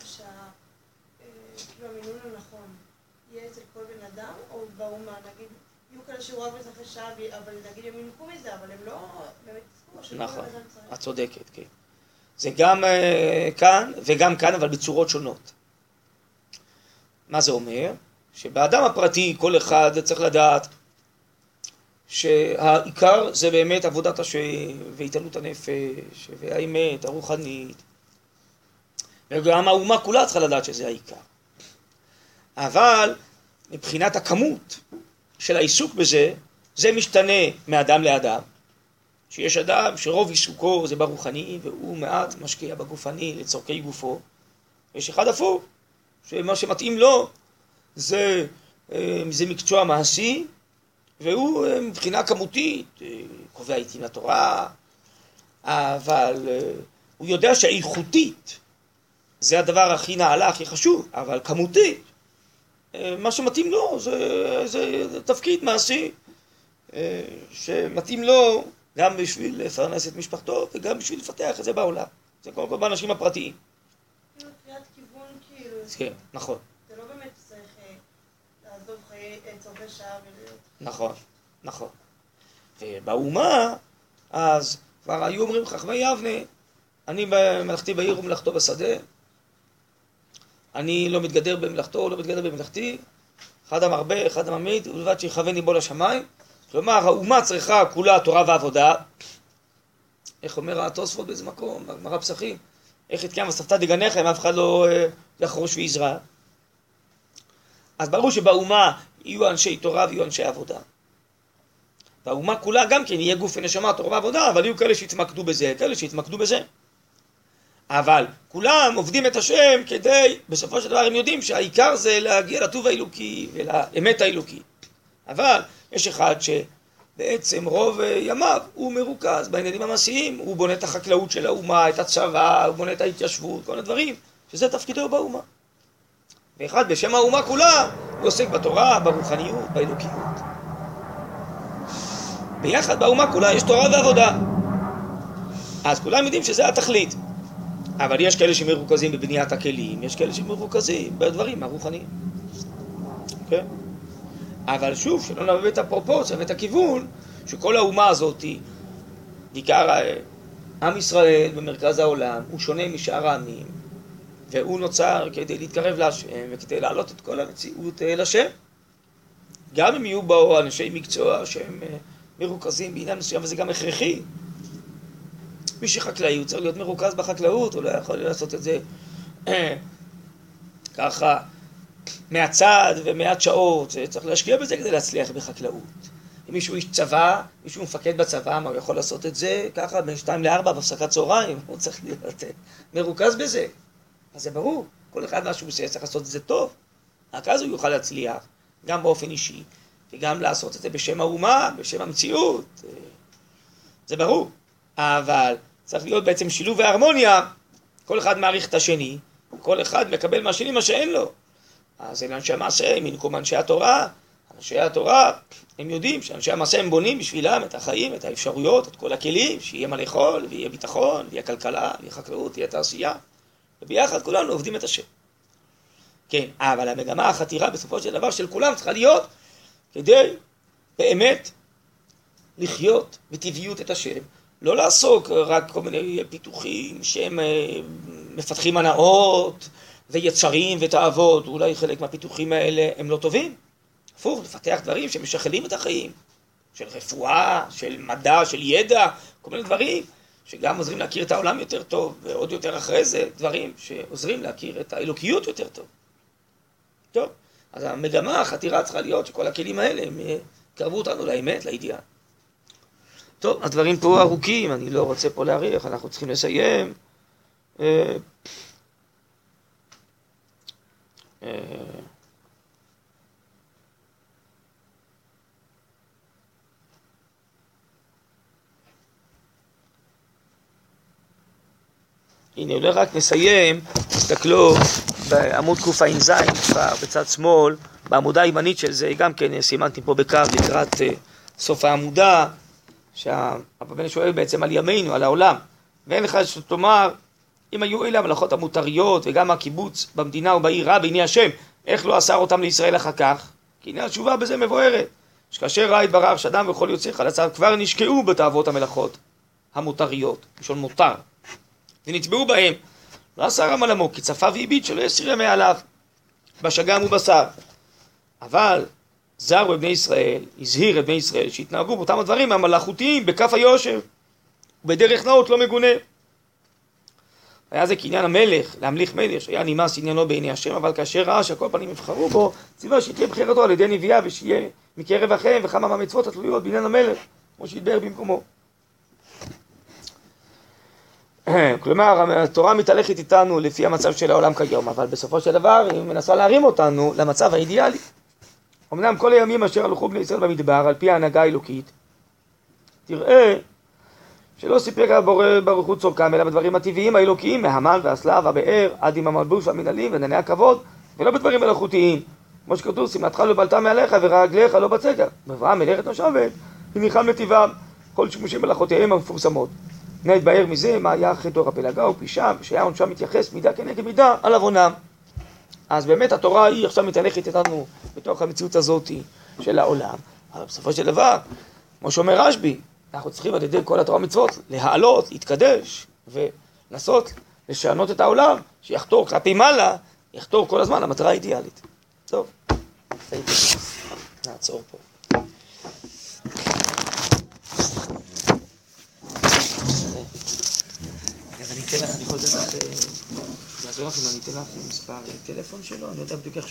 כאילו נכון. את צודקת, כן. זה גם uh, כאן וגם כאן, אבל בצורות שונות. מה זה אומר? שבאדם הפרטי כל אחד צריך לדעת שהעיקר זה באמת עבודת השם והתעלות הנפש והאמת הרוחנית וגם האומה כולה צריכה לדעת שזה העיקר. אבל מבחינת הכמות של העיסוק בזה, זה משתנה מאדם לאדם. שיש אדם שרוב עיסוקו זה ברוחני והוא מעט משקיע בגופני לצורכי גופו. יש אחד הפוך, שמה שמתאים לו זה, אה, זה מקצוע מעשי והוא אה, מבחינה כמותית אה, קובע עיתים לתורה, אבל הוא יודע שאיכותית זה הדבר הכי נעלה, הכי חשוב, אבל כמותית מה שמתאים לו זה, זה תפקיד מעשי שמתאים לו גם בשביל לפרנס את משפחתו וגם בשביל לפתח את זה בעולם. זה קודם כל באנשים הפרטיים. קריאת כיוון כאילו. כן, נכון. זה לא באמת צריך אה, לעזוב חיי אה, נכון, נכון. ובאומה, אז כבר היו אומרים חכמי יבנה, אני במלאכתי בעיר ומלאכתו בשדה, אני לא מתגדר במלאכתו, לא מתגדר במלאכתי, אחד המרבה, אחד הממית, ובלבד שיכוון ליבו לשמיים. כלומר, האומה צריכה כולה תורה ועבודה. איך אומר התוספות באיזה מקום, בגמרא פסחים, איך התקיים וספתא דגניכם, אף אחד לא אה, יחרוש ויזרע. אז ברור שבאומה יהיו אנשי תורה ויהיו אנשי עבודה. והאומה כולה גם כן יהיה גוף ונשמה, תורה ועבודה, אבל יהיו כאלה שיתמקדו בזה, כאלה שיתמקדו בזה. אבל כולם עובדים את השם כדי, בסופו של דבר הם יודעים שהעיקר זה להגיע לטוב האלוקי ולאמת האלוקי. אבל יש אחד שבעצם רוב אה, ימיו הוא מרוכז בעניינים המעשיים, הוא בונה את החקלאות של האומה, את הצבא, הוא בונה את ההתיישבות, כל הדברים, שזה תפקידו באומה. ואחד בשם האומה כולה, הוא עוסק בתורה, ברוחניות, באלוקיות. ביחד באומה כולה יש תורה ועבודה. אז כולם יודעים שזה התכלית. אבל יש כאלה שמרוכזים בבניית הכלים, יש כאלה שמרוכזים בדברים הרוחניים. כן? Okay? אבל שוב, שלא נביא את הפרופורציה ואת הכיוון, שכל האומה הזאת, בעיקר אה, עם ישראל במרכז העולם, הוא שונה משאר העמים, והוא נוצר כדי להתקרב להשם וכדי להעלות את כל המציאות אה, לשם. גם אם יהיו בו אנשי מקצוע שהם אה, מרוכזים בעניין מסוים, וזה גם הכרחי. מי שחקלאי, הוא צריך להיות מרוכז בחקלאות, הוא לא יכול לעשות את זה ככה מהצד ומעט שעות, צריך להשקיע בזה כדי להצליח בחקלאות. אם מישהו איש צבא, מישהו מפקד בצבא, מה הוא יכול לעשות את זה ככה בין שתיים לארבע בהפסקת צהריים, הוא צריך להיות מרוכז בזה. אז זה ברור, כל אחד מה שהוא עושה צריך לעשות את זה טוב, רק אז הוא יוכל להצליח, גם באופן אישי, וגם לעשות את זה בשם האומה, בשם המציאות. זה ברור, אבל צריך להיות בעצם שילוב והרמוניה, כל אחד מעריך את השני, כל אחד מקבל מהשני מה שאין לו. אז אלה אנשי המעשה, הם ינקום אנשי התורה. אנשי התורה, הם יודעים שאנשי המעשה הם בונים בשבילם את החיים, את האפשרויות, את כל הכלים, שיהיה מה לאכול, ויהיה ביטחון, ויהיה כלכלה, ויהיה חקלאות, ויהיה תעשייה. וביחד כולנו עובדים את השם. כן, אבל המגמה החתירה בסופו של דבר של כולם צריכה להיות כדי באמת לחיות בטבעיות את השם. לא לעסוק רק כל מיני פיתוחים שהם אה, מפתחים הנאות, ויצרים ותאוות, אולי חלק מהפיתוחים האלה הם לא טובים. הפוך, לפתח דברים שמשכללים את החיים, של רפואה, של מדע, של ידע, כל מיני דברים שגם עוזרים להכיר את העולם יותר טוב, ועוד יותר אחרי זה, דברים שעוזרים להכיר את האלוקיות יותר טוב. טוב, אז המגמה, החתירה צריכה להיות שכל הכלים האלה הם יקרבו אותנו לאמת, לידיעה. טוב, הדברים פה ארוכים, אני לא רוצה פה להאריך, אנחנו צריכים לסיים. אה, אה, הנה, אולי רק נסיים, תסתכלו בעמוד קע"ז, כבר בצד שמאל, בעמודה הימנית של זה, גם כן סימנתי פה בקו לקראת uh, סוף העמודה, שהרבן שואל בעצם על ימינו, על העולם, ואין לך שתאמר אם היו אלה המלאכות המותריות וגם הקיבוץ במדינה ובעיר רע בעיני השם, איך לא אסר אותם לישראל אחר כך? כי הנה התשובה בזה מבוארת. שכאשר ראה יתברך שאדם וכל יוצא חלציו כבר נשקעו בתאוות המלאכות המותריות, לשון מותר, ונטבעו בהם. לא אסר עמלמו כי צפה והביט שלא יסיר ימי עליו, בשגם ובשר. אבל זר בבני ישראל, הזהיר את בני ישראל שהתנהגו באותם הדברים המלאכותיים בכף היושר, בדרך נאות לא מגונה. היה זה קניין המלך, להמליך מלך, שהיה נמאס עניינו בעיני השם, אבל כאשר ראה שהכל פנים יבחרו בו, ציווה שתהיה בחירתו על ידי נביאה ושיהיה מקרב אחיהם וכמה מהמצוות התלויות בעניין המלך, כמו שהתבהר במקומו. (clears throat) כלומר, התורה מתהלכת איתנו לפי המצב של העולם כיום, אבל בסופו של דבר היא מנסה להרים אותנו למצב האידיאלי. אמנם כל הימים אשר הלכו בני ישראל במדבר, על פי ההנהגה האלוקית, תראה שלא סיפק הבורא ברוך הוא צורכם, אלא בדברים הטבעיים האלוקיים, מהמן והסלע והבאר, עד עם המלבוש והמנהלים וענייני הכבוד, ולא בדברים מלאכותיים. כמו שכתוב, שמלתך לא בלטה מעליך ורגליך לא בצקר. ואברהם מלאכת נושבת, וניחם נתיבם. כל שימושים מלאכותיהם המפורסמות. הנה התבהר מזה מה היה אחרי דור הפלגה ופשעם, שהיה עונשם מתייחס מידה כנגד מידה על עוונם. אז באמת התורה היא עכשיו מתהלכת איתנו בתוך המציאות הזאת של העולם. אבל בסופו של דבר, כמו שאומר רשב"י, אנחנו צריכים על ידי כל התורה ומצוות להעלות, להתקדש ולנסות לשנות את העולם, שיחתור כלפי מעלה, יחתור כל הזמן למטרה האידיאלית. טוב, נעצור פה. אז לך, אני יכול לתת לך, יעזור לך אם אני אתן לך מספר טלפון שלו, אני יודע בדיוק איך